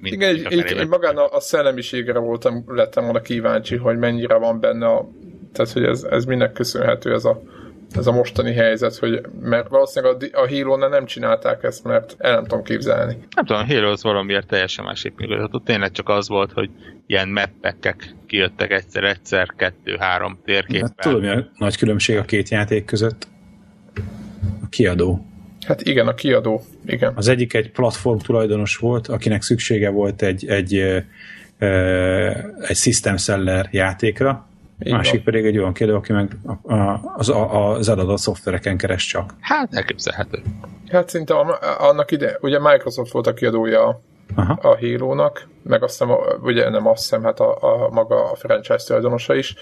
A: Mint igen, így, így, így magán a, a szellemiségre voltam, lettem volna kíváncsi, hogy mennyire van benne a, tehát hogy ez, ez minek köszönhető ez a ez a mostani helyzet, hogy mert valószínűleg a, a halo nem csinálták ezt, mert el nem tudom képzelni.
B: Nem tudom, a Halo az valamiért teljesen másképp működött. Ott tényleg csak az volt, hogy ilyen mappekek kijöttek egyszer-egyszer, kettő-három térképpel. Hát,
D: tudom, mi a nagy különbség a két játék között? A kiadó.
A: Hát igen, a kiadó, igen.
D: Az egyik egy platform tulajdonos volt, akinek szüksége volt egy, egy, egy, egy system seller játékra, így Másik van. pedig egy olyan kérdő, aki meg az, az eladott szoftvereken keres csak.
B: Hát elképzelhető.
A: Hát szinte annak ide, ugye Microsoft volt a kiadója Aha. a Halo-nak, meg azt hiszem, ugye nem azt hiszem, hát a, a maga a franchise tulajdonosa is,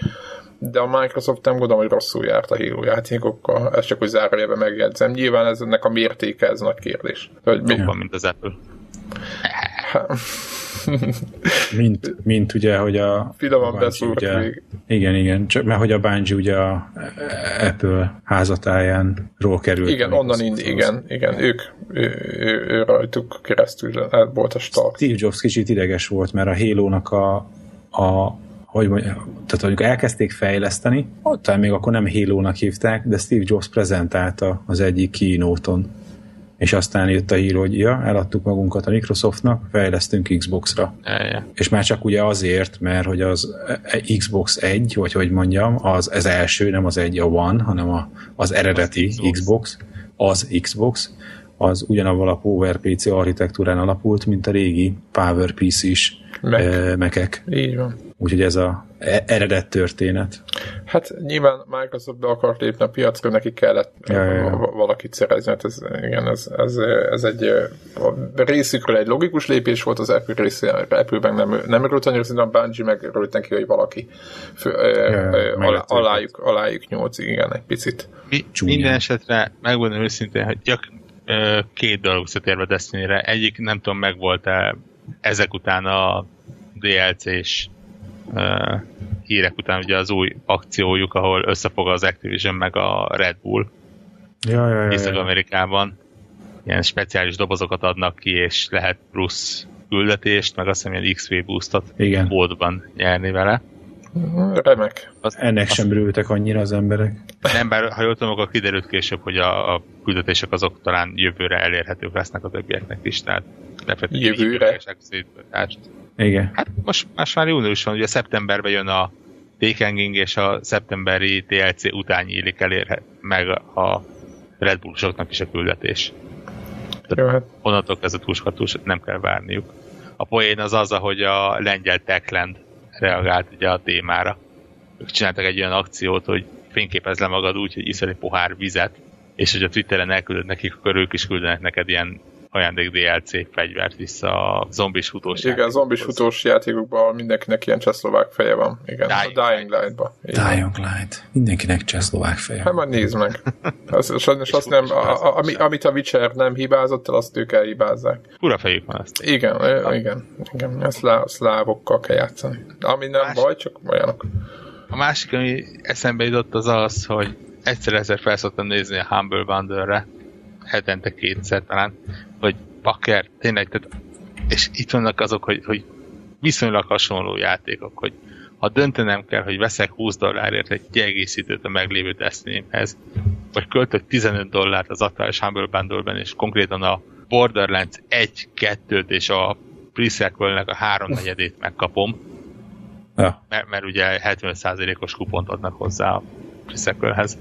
A: de a Microsoft nem gondolom, hogy rosszul járt a Halo játékokkal, ezt csak hogy zárójelben megjegyzem. Nyilván ez ennek a mértéke, ez nagy kérdés.
B: Hogy mi... Jobban, mint az Apple.
D: Mint, mint ugye, hogy a...
A: Finoman beszúrt ugye, még.
D: Igen, igen, csak mert hogy a Bungie ugye a Apple házatájánról került.
A: Igen, onnan ind, igen, igen, ők, ő, ő, ő rajtuk keresztül volt a start.
D: Steve Jobs kicsit ideges volt, mert a Halo-nak a, a hogy mondjam, tehát amikor elkezdték fejleszteni, talán még akkor nem Halo-nak hívták, de Steve Jobs prezentálta az egyik keynote-on és aztán jött a hír, hogy ja, eladtuk magunkat a Microsoftnak, fejlesztünk Xbox-ra.
B: Elje.
D: És már csak ugye azért, mert hogy az Xbox 1, vagy hogy mondjam, az, az első, nem az egy a One, hanem a, az eredeti az Xbox. Xbox, az Xbox, az ugyanabban a PowerPC architektúrán alapult, mint a régi PowerPC is Mac. e, mekek.
A: Így van.
D: Úgyhogy ez a e, eredet történet.
A: Hát nyilván Microsoft be akart lépni a piacra, neki kellett ja, ja, ja. valakit szerezni, hát ez, igen, ez, ez, ez egy a részükről egy logikus lépés volt, az Apple részére, Apple-ben nem, nem örült annyira, szerintem a Bungie meg örült neki, hogy valaki fő, ja, ja, alá, alájuk, alájuk nyolc, igen, egy picit.
B: Mi, minden esetre megmondom őszintén, hogy gyak, két dolog visszatérve Destiny-re. Egyik, nem tudom, megvolt-e ezek után a DLC-s uh, hírek után ugye az új akciójuk, ahol összefog az Activision meg a Red Bull
D: ja, ja, ja,
B: Észak-Amerikában. Ilyen speciális dobozokat adnak ki, és lehet plusz küldetést, meg azt hiszem ilyen XP boostot módban nyerni vele.
A: Remek.
D: Az, Ennek az, sem rültek annyira az emberek.
B: Nem, bár ha jól tudom, akkor kiderült később, hogy a, a küldetések azok talán jövőre elérhetők lesznek a többieknek is, tehát
A: Jövőre?
B: Hát,
D: Igen.
B: Hát most, most már június van, ugye szeptemberben jön a Weekending, és a szeptemberi TLC után nyílik elérhet meg a Red Bullsoknak is a küldetés.
A: Jó, hát.
B: Onnantól kezdve túl nem kell várniuk. A poén az az, hogy a lengyel Techland reagált ugye a témára. Ők csináltak egy olyan akciót, hogy fényképez le magad úgy, hogy iszel egy pohár vizet, és hogy a Twitteren elküldöd nekik, akkor ők is küldenek neked ilyen ajándék DLC fegyvert vissza a zombis futós
A: Igen, a zombis futós játékokban mindenkinek ilyen csehszlovák feje van. Igen, Dying a Dying Light-ba.
D: Dying Light. Mindenkinek csehszlovák feje.
A: Hát majd nézd meg. Az, sajnos azt nem, a, a, ami, amit a Witcher nem hibázott el, azt ők elhibázzák.
B: Ura fejük van ezt.
A: Igen, a, igen, igen. Ezt lá, szlávokkal kell játszani. Ami nem Más... baj, csak olyanok.
B: A másik, ami eszembe jutott, az az, hogy egyszer ezer felszoktam nézni a Humble Bundle-re, hetente kétszer talán, hogy pakker, tényleg, tehát, és itt vannak azok, hogy, hogy viszonylag hasonló játékok, hogy ha döntenem kell, hogy veszek 20 dollárért egy kiegészítőt a meglévő Destiny-hez, vagy költök 15 dollárt az aktuális Humble Bundle-ben, és konkrétan a Borderlands 1-2-t és a pre-sequel-nek a háromnegyedét megkapom,
D: ja.
B: mert, mert ugye 75%-os kupont adnak hozzá a pre-sequelhez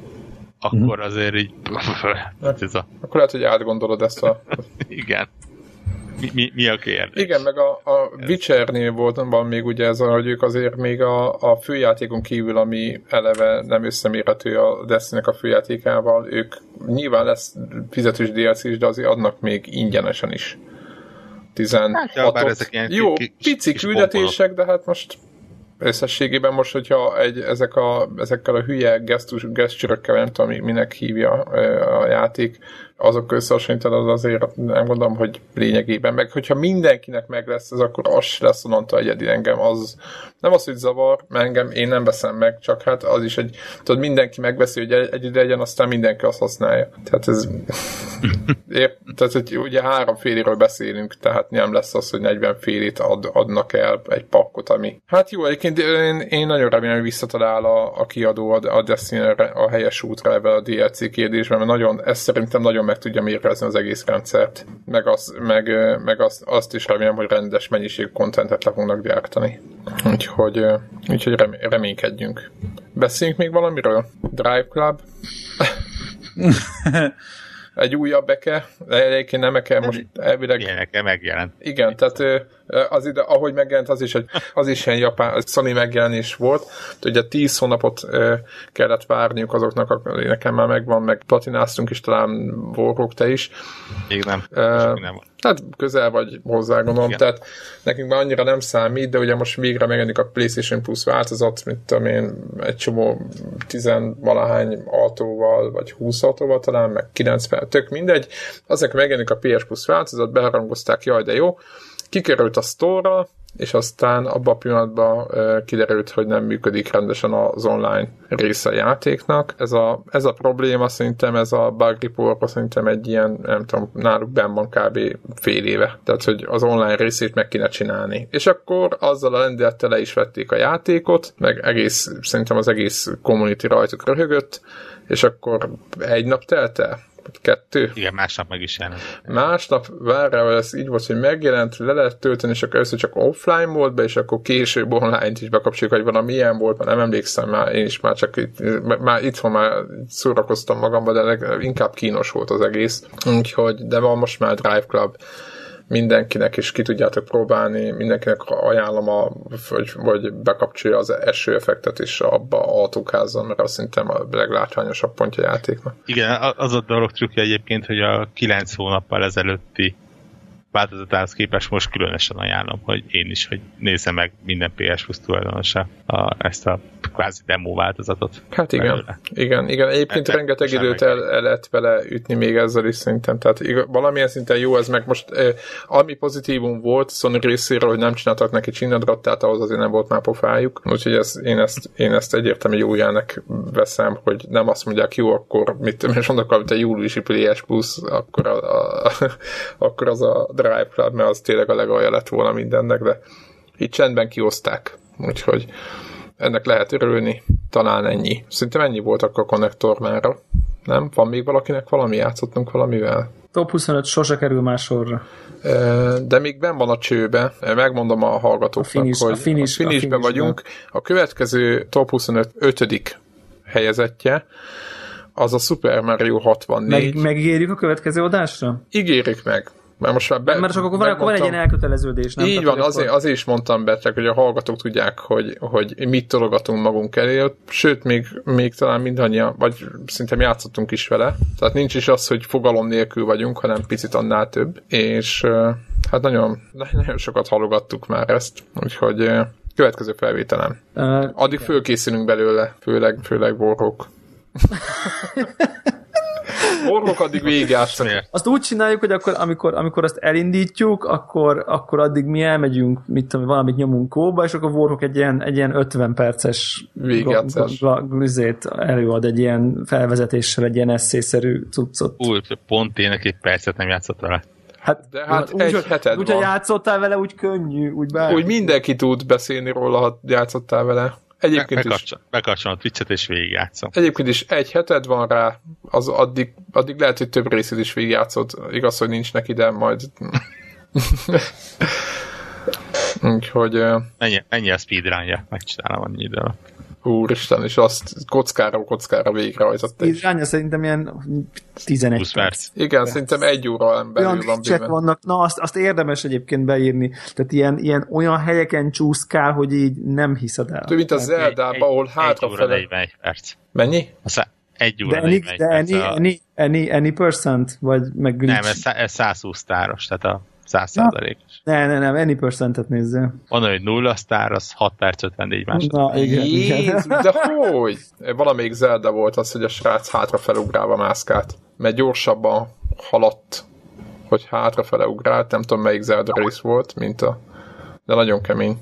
B: akkor mm. azért így...
A: Hát ez a... Akkor lehet, hogy átgondolod ezt a...
B: Igen. Mi, mi, mi a kérdés?
A: Igen, meg a, a Witchernél volt, van még ugye ez, hogy ők azért még a, a főjátékon kívül, ami eleve nem összemérhető a destiny a főjátékával, ők nyilván lesz fizetős DLC is, de azért adnak még ingyenesen is. 16 hát, ja, ezek ilyen Jó, kis, pici kis küldetések, de hát most összességében most, hogyha egy, ezek a, ezekkel a hülye gesztus, gesztcsörökkel, nem tudom, minek hívja a játék, azok összehasonlítani, az azért nem gondolom, hogy lényegében. Meg hogyha mindenkinek meg lesz ez, akkor az lesz onnantól egyedi engem. Az nem az, hogy zavar, mert engem én nem veszem meg, csak hát az is, hogy tudod, mindenki megveszi, hogy egy, egy legyen, aztán mindenki azt használja. Tehát ez épp, tehát hogy ugye három féléről beszélünk, tehát nem lesz az, hogy 40 félét ad, adnak el egy pakkot, ami... Hát jó, egyébként én, én nagyon remélem, hogy visszatalál a, a kiadó a, a Destiny a helyes útra ebben a DLC kérdésben, mert nagyon, ez szerintem nagyon meg tudja mérlezni az egész rendszert, meg, az, meg, meg az, azt is remélem, hogy rendes mennyiségű kontentet le fognak gyártani. Úgyhogy, úgyhogy reménykedjünk. Beszéljünk még valamiről? Drive Club? egy újabb beke, de egyébként nem eke, most elvileg...
B: Ilyeneke megjelent.
A: Igen, tehát az ide, ahogy megjelent, az is, egy, az is ilyen japán, Sony megjelenés volt. Ugye 10 hónapot kellett várniuk azoknak, a, nekem már megvan, meg platináztunk is, talán Warrock te is.
B: Még nem. Uh, nem
A: Hát közel vagy hozzá, gondolom. Igen. Tehát nekünk már annyira nem számít, de ugye most végre megjelenik a PlayStation Plus változat, mint tudom én, egy csomó tizenvalahány autóval, vagy 20 autóval talán, meg 90, tök mindegy. Azért megjelenik a PS Plus változat, beharangozták, jaj, de jó kikerült a store és aztán abban a pillanatban kiderült, hogy nem működik rendesen az online része a játéknak. Ez a, ez a probléma szerintem, ez a bug report szerintem egy ilyen, nem tudom, náluk benn van kb. fél éve. Tehát, hogy az online részét meg kéne csinálni. És akkor azzal a lendülettel le is vették a játékot, meg egész, szerintem az egész community rajtuk röhögött, és akkor egy nap telt el, kettő.
B: Igen, másnap meg is jelent.
A: Másnap, várjál, ez így volt, hogy megjelent, le lehet tölteni, és akkor először csak offline volt be, és akkor később online-t is bekapcsoljuk, hogy valami ilyen volt, mert nem emlékszem már, én is már csak itt, már itthon már szórakoztam magamba, de inkább kínos volt az egész. Úgyhogy, de van most már Drive Club mindenkinek is ki tudjátok próbálni, mindenkinek ajánlom, a, hogy, vagy bekapcsolja az eső effektet is abba autókázzon, mert azt szerintem a leglátványosabb pontja a játéknak.
B: Igen, az a dolog trükkje egyébként, hogy a 9 hónappal ezelőtti változatához képest most különösen ajánlom, hogy én is, hogy nézze meg minden PS Plus tulajdonosa a, ezt a kvázi demo változatot.
A: Hát igen, belőle. igen, igen. Egyébként hát, rengeteg időt el, el lehet vele ütni még ezzel is szerintem, tehát igaz, valamilyen szinten jó ez, meg most eh, ami pozitívum volt Sony részéről, hogy nem csináltak neki csinadrat, tehát ahhoz azért nem volt már pofájuk, úgyhogy ez, én, ezt, én ezt egyértelmű jójának veszem, hogy nem azt mondják, jó, akkor mit, és mondok, amit a júliusi PS Plus, akkor, a, a, akkor az a Drive Club, mert az tényleg a legalja lett volna mindennek, de itt csendben kioszták, úgyhogy ennek lehet örülni, talán ennyi. Szerintem ennyi volt akkor a konnektor mára. Nem? Van még valakinek valami? Játszottunk valamivel?
C: Top 25 sose kerül más sorra.
A: De még ben van a csőbe, megmondom a hallgatóknak, a finish, hogy a finish, a finishbe a vagyunk. A következő top 25 ötödik helyezettje az a Super Mario 64.
C: Meg, megígérjük a következő adásra?
A: Ígérjük meg. Mert most már be,
C: Mert csak akkor van, akkor van egy ilyen elköteleződés, nem?
A: Így Tehát, van, azért, akkor... azért is mondtam be, csak hogy a hallgatók tudják, hogy, hogy mit tologatunk magunk elé, sőt, még, még talán mindannyian, vagy szinte játszottunk is vele, tehát nincs is az, hogy fogalom nélkül vagyunk, hanem picit annál több, és hát nagyon, nagyon sokat halogattuk már ezt, úgyhogy következő felvételem. Uh, Addig igen. fölkészülünk belőle, főleg, főleg borrók. Orvok addig végigjátszanak.
C: Azt úgy csináljuk, hogy akkor, amikor, amikor azt elindítjuk, akkor, akkor addig mi elmegyünk, mit tudom, valamit nyomunk kóba, és akkor Warhawk egy ilyen, egy ilyen 50 perces glizét előad egy ilyen felvezetéssel, egy ilyen eszészerű cuccot.
B: Úgy, pont én egy percet nem játszott vele.
A: Hát, De hát úgy, egy úgy, heted
C: úgy, van. játszottál vele, úgy könnyű, úgy bár.
A: Úgy mindenki tud beszélni róla, ha játszottál vele. Egyébként
B: is. Bekapcsolom a Twitch-et és végigjátszom.
A: Egyébként is egy heted van rá, az addig, addig lehet, hogy több részét is végigjátszod. Igaz, hogy nincs neki, de majd... Úgyhogy...
B: Ennyi, ennyi a speedrunja, megcsinálom annyi idő alatt.
A: Úristen, és azt kockára kockára végrehajtott.
C: Irányja szerintem ilyen 11
B: perc. perc.
A: Igen, perc. szerintem egy óra belül van
C: bőven. vannak, na azt, azt érdemes egyébként beírni. Tehát ilyen, ilyen olyan helyeken csúszkál, hogy így nem hiszed el.
A: Több, mint a Zelda-ba, ahol hátrafele...
B: Egy óra perc.
A: Mennyi?
B: Egy óra de any,
C: de any, any, any, any percent? Vagy meg glitch?
B: Nem, ez, ez 120 táros, tehát a 100 százalékos.
C: Ne, ne, nem, any percentet nézzél.
B: Van, hogy nulla sztár, az 6 perc 54
C: másodperc. Na, igen,
A: Jézus, de hogy? Valamelyik Zelda volt az, hogy a srác hátra ugrálva mászkált. Mert gyorsabban haladt, hogy hátrafele ugrált, nem tudom melyik Zelda rész volt, mint a... De nagyon kemény.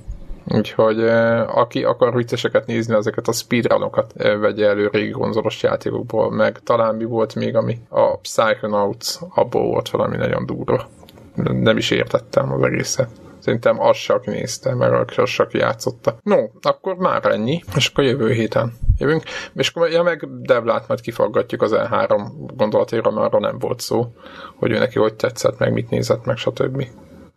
A: Úgyhogy aki akar vicceseket nézni, ezeket a speedrunokat vegye elő régi konzolos játékokból, meg talán mi volt még, ami a Psychonauts, abból volt valami nagyon durva nem is értettem az egészet. Szerintem az csak nézte, mert az csak játszotta. No, akkor már ennyi, és akkor jövő héten jövünk. És akkor ja, meg Devlát majd kifaggatjuk az E3 gondolatéről, mert arra nem volt szó, hogy ő neki hogy tetszett, meg mit nézett, meg stb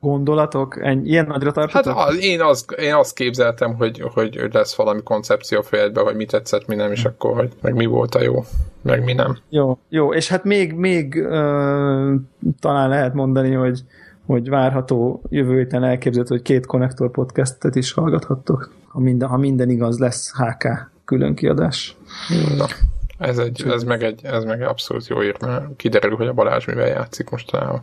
C: gondolatok? Ennyi, ilyen nagyra tartotok?
A: Hát én azt, én azt képzeltem, hogy, hogy lesz valami koncepció a fejedbe, hogy mi tetszett, mi nem, és akkor, hogy meg mi volt a jó, meg mi nem.
C: Jó, jó, és hát még, még uh, talán lehet mondani, hogy hogy várható jövő héten elképzelhető, hogy két konnektor podcastet is hallgathattok, ha minden, ha minden igaz lesz HK külön kiadás.
A: Na, ez, egy, ez, meg egy, ez meg egy abszolút jó ír, mert kiderül, hogy a Balázs mivel játszik mostanában.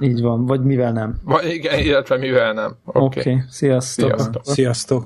C: Így van, vagy mivel nem.
A: Va, igen, illetve mivel nem. Oké,
C: okay. okay. sziasztok.
A: Sziasztok.
D: sziasztok.